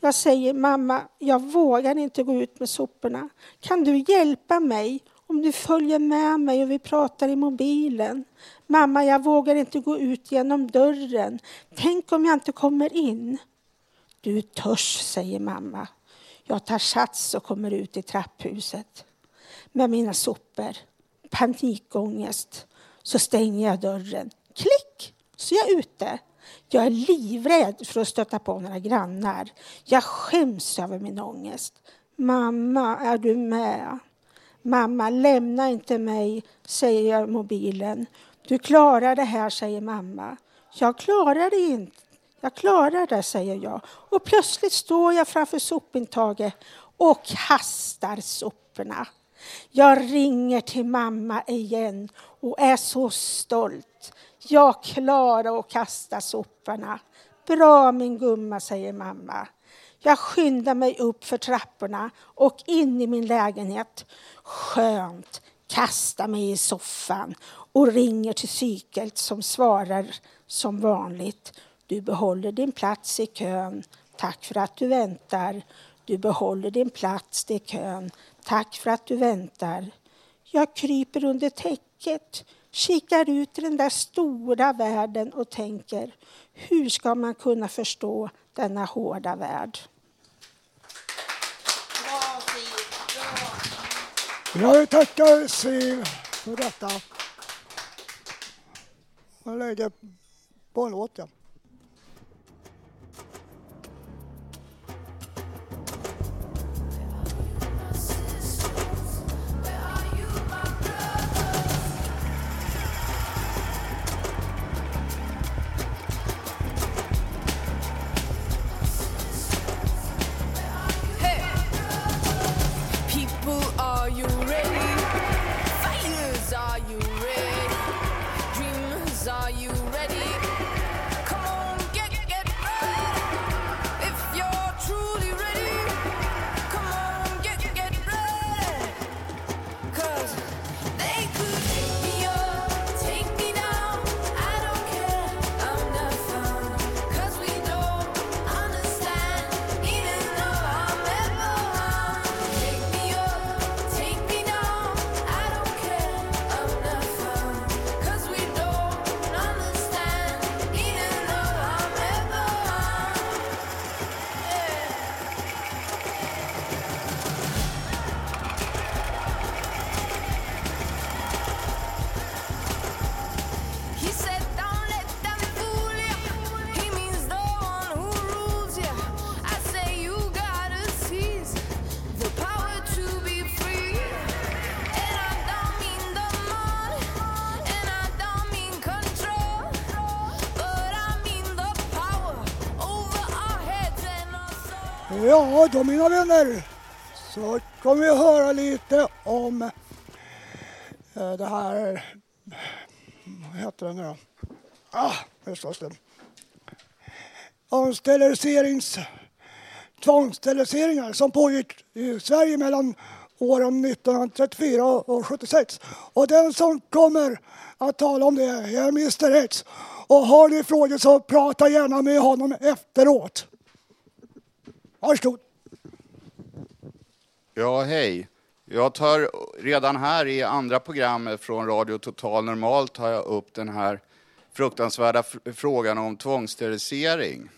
Jag säger mamma, jag vågar inte gå ut med soporna. Kan du hjälpa mig om du följer med mig och vi pratar i mobilen? Mamma, jag vågar inte gå ut genom dörren. Tänk om jag inte kommer in? Du törs, säger mamma. Jag tar sats och kommer ut i trapphuset med mina sopor. Panikångest. Så stänger jag dörren. Klick! Så jag är ute. Jag är livrädd för att stöta på några grannar. Jag skäms över min ångest. Mamma, är du med? Mamma, lämna inte mig, säger jag i mobilen. Du klarar det här, säger mamma. Jag klarar det inte. Jag klarar det, säger jag. Och plötsligt står jag framför sopintaget och kastar soporna. Jag ringer till mamma igen och är så stolt. Jag klarar att kasta soporna. Bra min gumma, säger mamma. Jag skyndar mig upp för trapporna och in i min lägenhet. Skönt. Kastar mig i soffan och ringer till psyket som svarar som vanligt. Du behåller din plats i kön. Tack för att du väntar. Du behåller din plats i kön. Tack för att du väntar. Jag kryper under täcket, kikar ut i den där stora världen och tänker hur ska man kunna förstå denna hårda värld? Jag tackar Siv för detta. Jag lägger på en låt, ja. Ja, mina vänner så kommer vi höra lite om eh, det här, vad heter det nu då? Ah, nu står det. Om steriliserings, tvångssteriliseringar som pågick i Sverige mellan åren 1934 och 76. Och den som kommer att tala om det är Mr X. Och har ni frågor så prata gärna med honom efteråt. Varsågod. Ja, hej. Jag tar redan här i andra programmet från Radio Total Normal tar jag upp den här fruktansvärda frågan om tvångssterilisering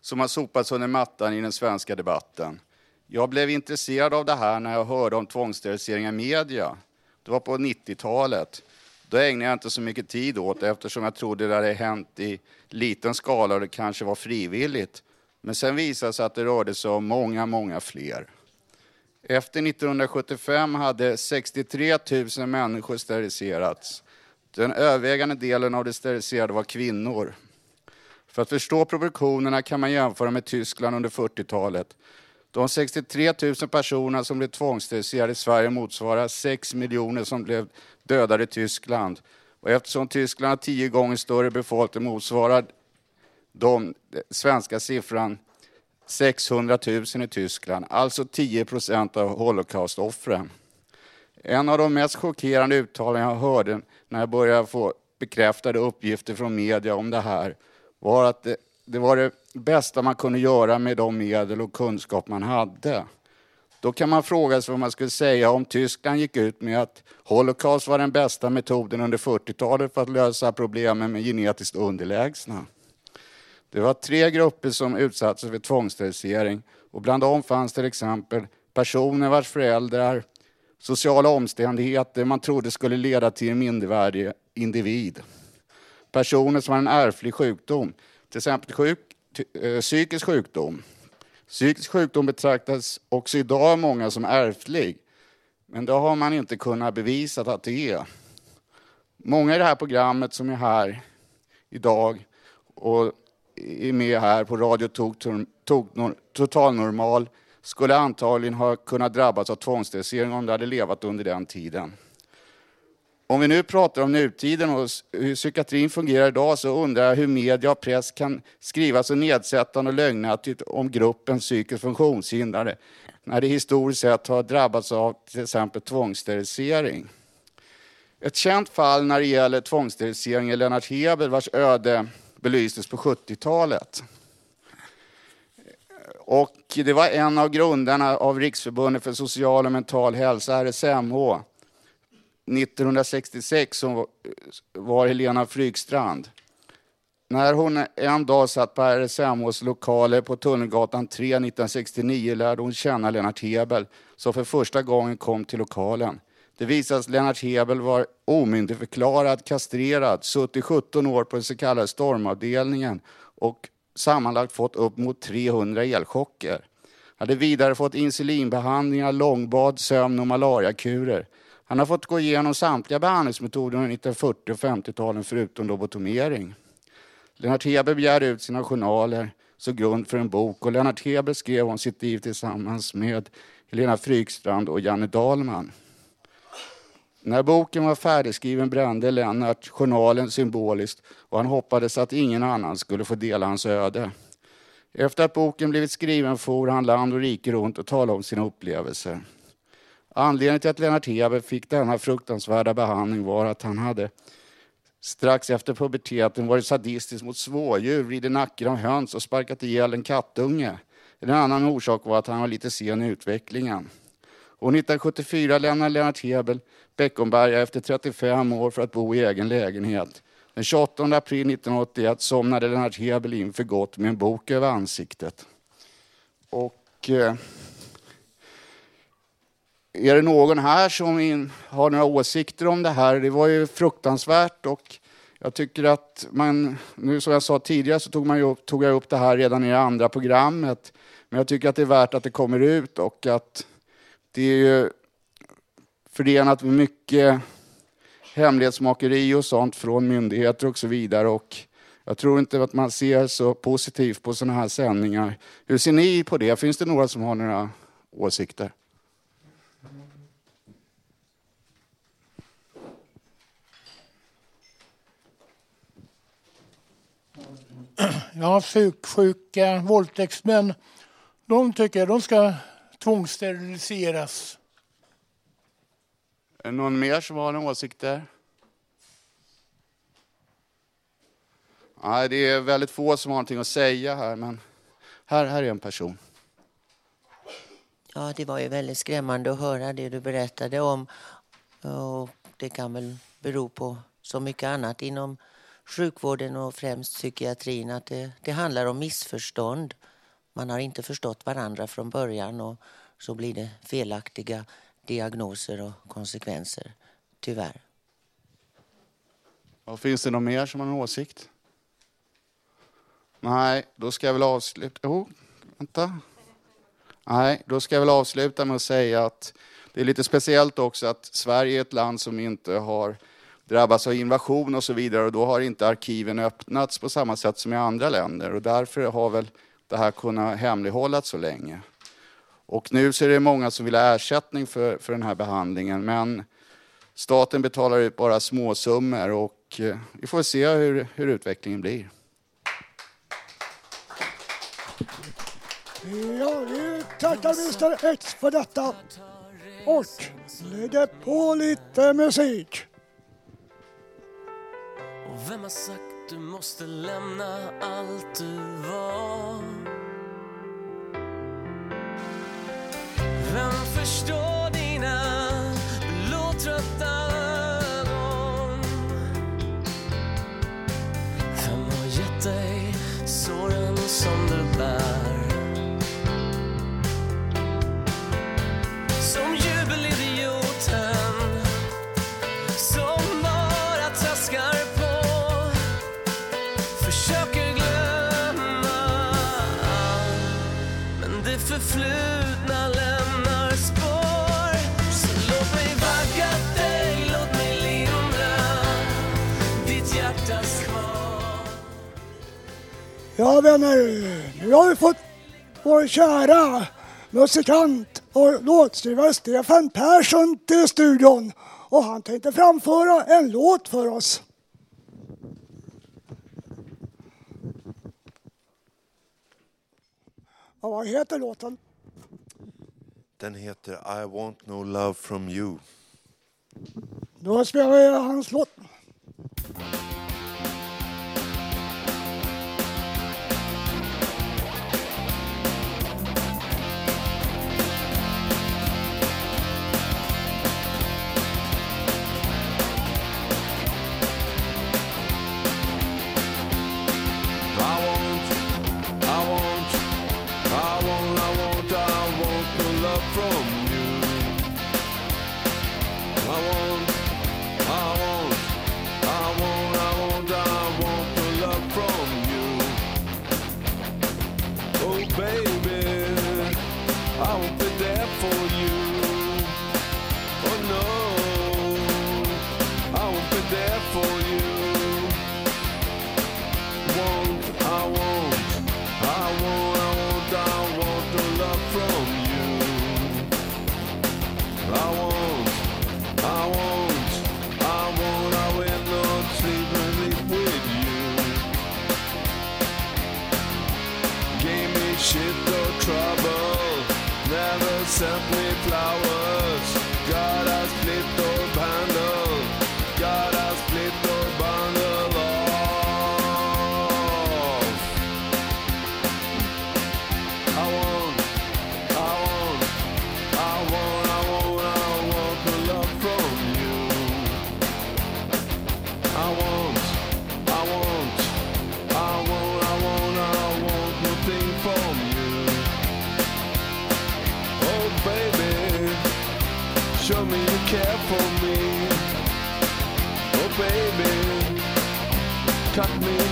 som har sopats under mattan i den svenska debatten. Jag blev intresserad av det här när jag hörde om tvångssterilisering i media. Det var på 90-talet. Då ägnade jag inte så mycket tid åt det eftersom jag trodde det hade hänt i liten skala och det kanske var frivilligt. Men sen visade det sig att det rörde sig om många, många fler. Efter 1975 hade 63 000 människor steriliserats. Den övervägande delen av de steriliserade var kvinnor. För att förstå proportionerna kan man jämföra med Tyskland under 40-talet. De 63 000 personerna som blev tvångssteriliserade i Sverige motsvarar 6 miljoner som blev dödade i Tyskland. Och eftersom Tyskland har tio gånger större befolkning motsvarar de eh, svenska siffran 600 000 i Tyskland, alltså 10 procent av holocaust-offren. En av de mest chockerande uttalanden jag hörde när jag började få bekräftade uppgifter från media om det här var att det, det var det bästa man kunde göra med de medel och kunskap man hade. Då kan man fråga sig vad man skulle säga om Tyskland gick ut med att Holocaust var den bästa metoden under 40-talet för att lösa problemen med genetiskt underlägsna. Det var tre grupper som utsattes för tvångssterilisering och bland dem fanns till exempel personer vars föräldrar, sociala omständigheter man trodde skulle leda till en mindervärdig individ. Personer som har en ärftlig sjukdom, till exempel sjuk, eh, psykisk sjukdom. Psykisk sjukdom betraktas också idag av många som ärftlig, men det har man inte kunnat bevisa att det är. Många i det här programmet som är här idag och är med här på Radio Totalnormal, Total Normal skulle antagligen ha kunnat drabbas av tvångssterilisering om de hade levat under den tiden. Om vi nu pratar om nutiden och hur psykiatrin fungerar idag så undrar jag hur media och press kan skriva så nedsättande och lögnaktigt om gruppen psykiskt funktionshindrade när det historiskt sett har drabbats av till exempel tvångssterilisering. Ett känt fall när det gäller tvångssterilisering är Lennart Hebel vars öde belystes på 70-talet. Och det var en av grundarna av Riksförbundet för social och mental hälsa, RSMH, 1966 som var- var Helena Frykstrand. När hon en dag satt på RSMHs lokaler på Tunnelgatan 3 1969 lärde hon känna Lennart Hebel som för första gången kom till lokalen. Det visade sig att Lennart Hebel var omyndigförklarad, kastrerad, suttit 17 år på den så kallade stormavdelningen och sammanlagt fått upp mot 300 elchocker. Hade vidare fått insulinbehandlingar, långbad, sömn och malariakurer. Han har fått gå igenom samtliga behandlingsmetoder under 1940 och 50-talen förutom lobotomering. Lennart Hebel begärde ut sina journaler som grund för en bok och Lennart Hebel skrev om sitt liv tillsammans med Helena Frykstrand och Janne Dahlman. När boken var färdigskriven brände Lennart journalen symboliskt och han hoppades att ingen annan skulle få dela hans öde. Efter att boken blivit skriven for han land och rike runt och talade om sina upplevelser. Anledningen till att Lennart Hebel fick denna fruktansvärda behandling var att han hade strax efter puberteten varit sadistisk mot smådjur, vridit nacken av höns och sparkat ihjäl en kattunge. En annan orsak var att han var lite sen i utvecklingen. År 1974 lämnade Lennart Hebel Beckomberga efter 35 år för att bo i egen lägenhet. Den 28 april 1981 somnade Lennart Hebel in för gott med en bok över ansiktet. Och eh, är det någon här som in, har några åsikter om det här? Det var ju fruktansvärt och jag tycker att man, nu som jag sa tidigare så tog, man ju upp, tog jag upp det här redan i det andra programmet. Men jag tycker att det är värt att det kommer ut och att det är ju förenat med mycket hemlighetsmakeri och sånt från myndigheter och så vidare. Och jag tror inte att man ser så positivt på sådana här sändningar. Hur ser ni på det? Finns det några som har några åsikter? Ja, psyksjuka våldtäktsmän, de tycker de ska tvångssteriliseras. Är det någon mer som har några åsikter? Nej, det är väldigt få som har någonting att säga här, men här, här är en person. Ja, det var ju väldigt skrämmande att höra det du berättade om. Och det kan väl bero på så mycket annat inom sjukvården och främst psykiatrin att det, det handlar om missförstånd. Man har inte förstått varandra från början och så blir det felaktiga diagnoser och konsekvenser, tyvärr. Och finns det någon mer som har en åsikt? Nej, då ska jag väl avsluta. Jo, vänta. Nej, då ska jag väl avsluta med att säga att det är lite speciellt också att Sverige är ett land som inte har drabbats av invasion och så vidare och då har inte arkiven öppnats på samma sätt som i andra länder och därför har väl det här kunnat hemlighållas så länge. Och nu så är det många som vill ha ersättning för, för den här behandlingen men staten betalar ut bara småsummor och eh, vi får se hur, hur utvecklingen blir. Ja, vi tackar Mr X för detta. Och lägger på lite musik. Och vem har sagt du måste lämna allt du var? Vem förstår? Ja vänner, nu har vi fått vår kära musikant och låtskrivare Stefan Persson till studion. Och han tänkte framföra en låt för oss. Ja, vad heter låten? Den heter I want no love from you. Då spelar vi hans låt. something care for me. Oh baby, cut me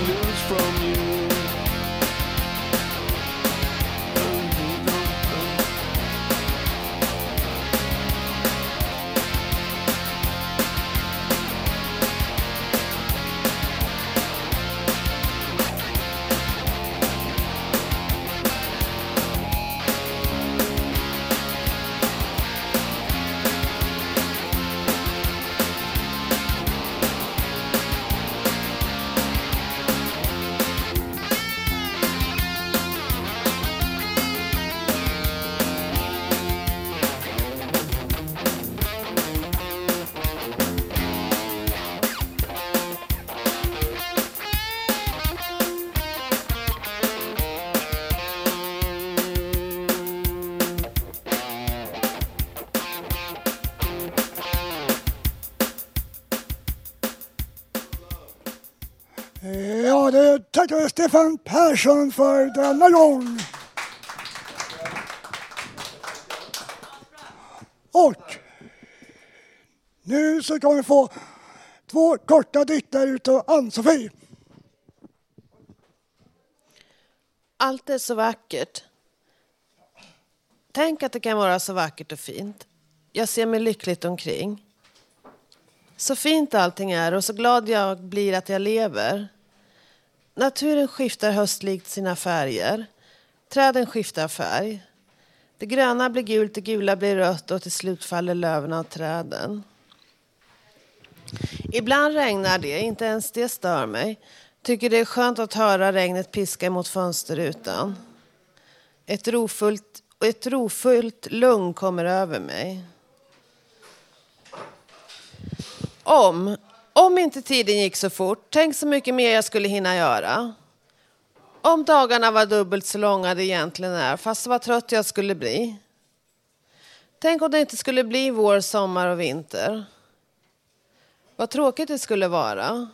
det Stefan Persson för denna gång. Och nu så kan vi få två korta dikter utav Ann-Sofie. Allt är så vackert. Tänk att det kan vara så vackert och fint. Jag ser mig lyckligt omkring. Så fint allting är och så glad jag blir att jag lever. Naturen skiftar höstlikt sina färger. Träden skiftar färg. Det gröna blir gult, det gula blir rött och till slut faller löven av träden. Ibland regnar det, inte ens det stör mig. Tycker det är skönt att höra regnet piska mot fönsterrutan. Ett rofullt, ett rofullt lugn kommer över mig. Om, om inte tiden gick så fort, tänk så mycket mer jag skulle hinna göra. Om dagarna var dubbelt så långa det egentligen är, fast vad trött jag skulle bli. Tänk om det inte skulle bli vår, sommar och vinter. Vad tråkigt det skulle vara.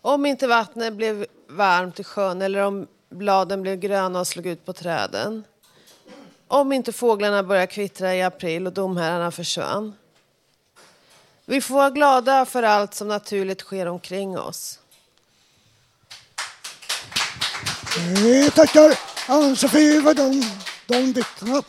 Om inte vattnet blev varmt i sjön eller om bladen blev gröna och slog ut på träden. Om inte fåglarna började kvittra i april och domherrarna försvann. Vi får vara glada för allt som naturligt sker omkring oss. Vi tackar Ann-Sofie för de, de dikterna.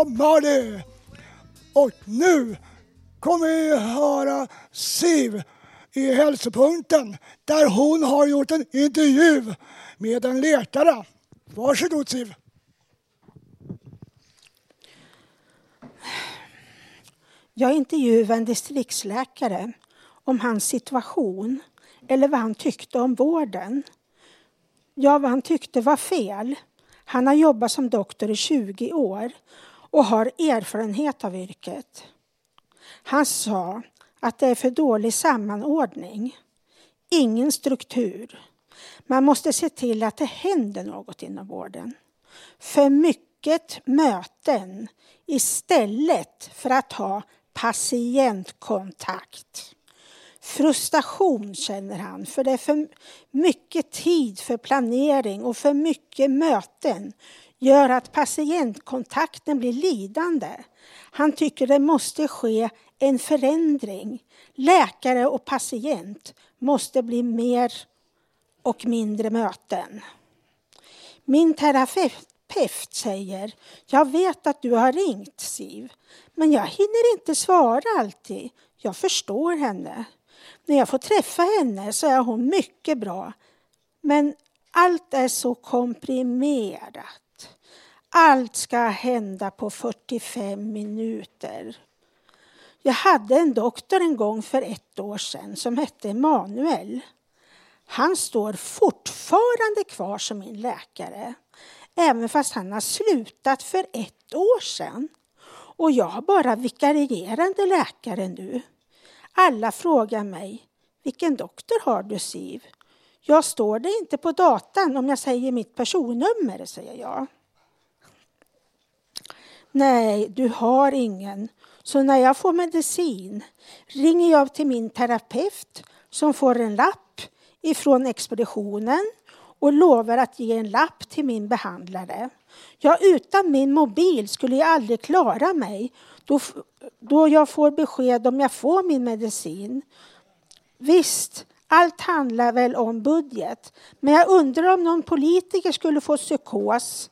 Sommar Och nu kommer vi höra Siv i hälsopunkten där hon har gjort en intervju med en läkare. Varsågod Siv. Jag intervjuade en distriktsläkare om hans situation eller vad han tyckte om vården. Ja, vad han tyckte var fel. Han har jobbat som doktor i 20 år och har erfarenhet av yrket. Han sa att det är för dålig sammanordning, ingen struktur. Man måste se till att det händer något inom vården. För mycket möten istället för att ha patientkontakt. Frustration känner han, för det är för mycket tid för planering och för mycket möten gör att patientkontakten blir lidande. Han tycker det måste ske en förändring. Läkare och patient måste bli mer och mindre möten. Min terapeut säger, jag vet att du har ringt Siv, men jag hinner inte svara alltid. Jag förstår henne. När jag får träffa henne så är hon mycket bra. Men allt är så komprimerat. Allt ska hända på 45 minuter. Jag hade en doktor en gång för ett år sedan som hette Emanuel. Han står fortfarande kvar som min läkare, även fast han har slutat för ett år sedan. Och jag har bara vikarierande läkare nu. Alla frågar mig, vilken doktor har du Siv? Jag står det inte på datan om jag säger mitt personnummer, säger jag. Nej, du har ingen. Så när jag får medicin ringer jag till min terapeut som får en lapp ifrån expeditionen och lovar att ge en lapp till min behandlare Ja, utan min mobil skulle jag aldrig klara mig då, då jag får besked om jag får min medicin. Visst, allt handlar väl om budget. Men jag undrar om någon politiker skulle få psykos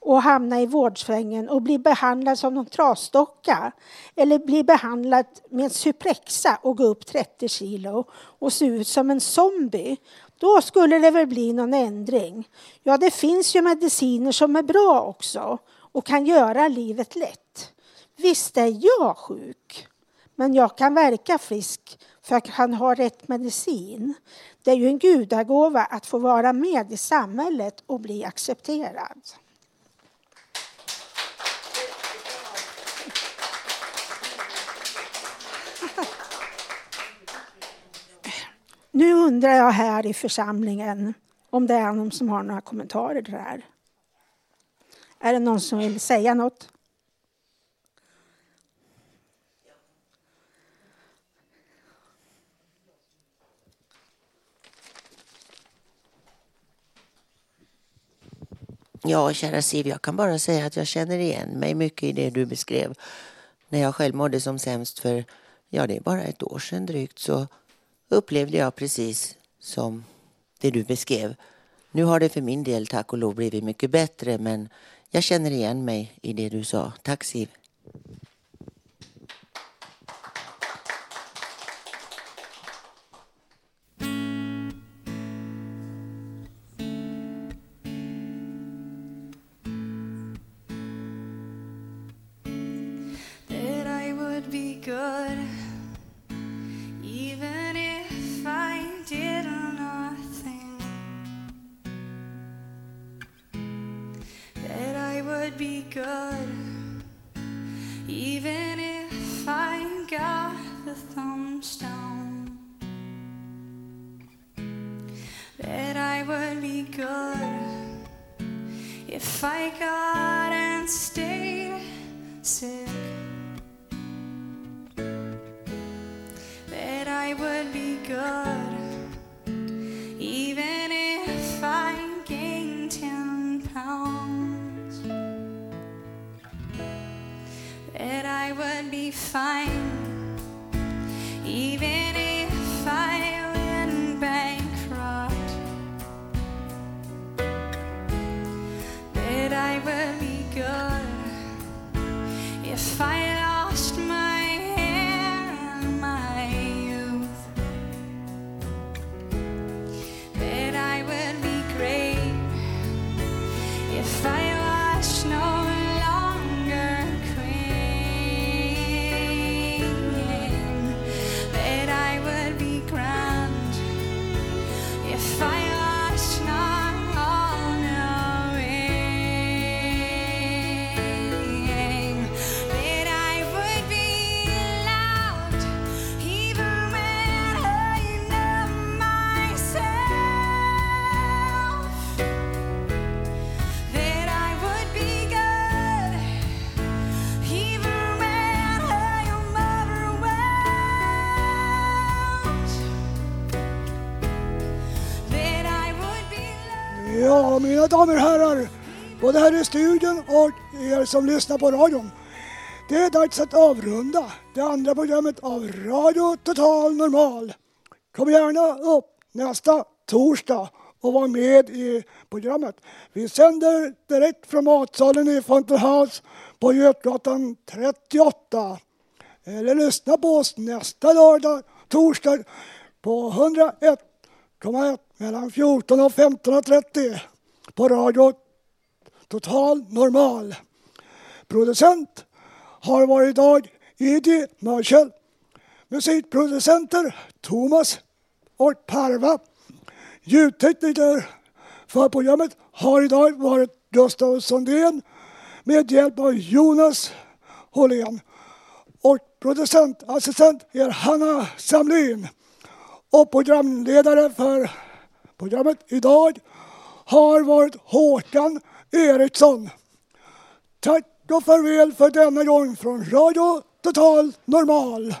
och hamna i vårdsvängen och bli behandlad som en trasdocka. Eller bli behandlad med en Suprexa och gå upp 30 kilo och se ut som en zombie. Då skulle det väl bli någon ändring. Ja, det finns ju mediciner som är bra också och kan göra livet lätt. Visst är jag sjuk, men jag kan verka frisk för att han har rätt medicin. Det är ju en gudagåva att få vara med i samhället och bli accepterad. Nu undrar jag här i församlingen om det är någon som har några kommentarer till det här. Är det någon som vill säga något? Ja, kära Siv, jag kan bara säga att jag känner igen mig mycket i det du beskrev. När jag själv mådde som sämst för, ja det är bara ett år sedan drygt, så upplevde jag precis som det du beskrev. Nu har det för min del tack och lov blivit mycket bättre, men jag känner igen mig i det du sa. Tack Siv. Här i studion och er som lyssnar på radion. Det är dags att avrunda det andra programmet av Radio Total Normal. Kom gärna upp nästa torsdag och var med i programmet. Vi sänder direkt från matsalen i Fountain House på Götgatan 38. Eller lyssna på oss nästa lördag, torsdag på 101,1 mellan 14 och 15.30 på Radio Total Normal. Producent har varit idag Idi Marshall. Musikproducenter Thomas och Parva. Ljudtekniker för programmet har idag varit Gustav Sundén med hjälp av Jonas Hållén. Och producentassistent är Hanna Samlin. Och programledare för programmet idag har varit Håkan Eriksson. Tack och farväl för denna gång från Radio Total Normal.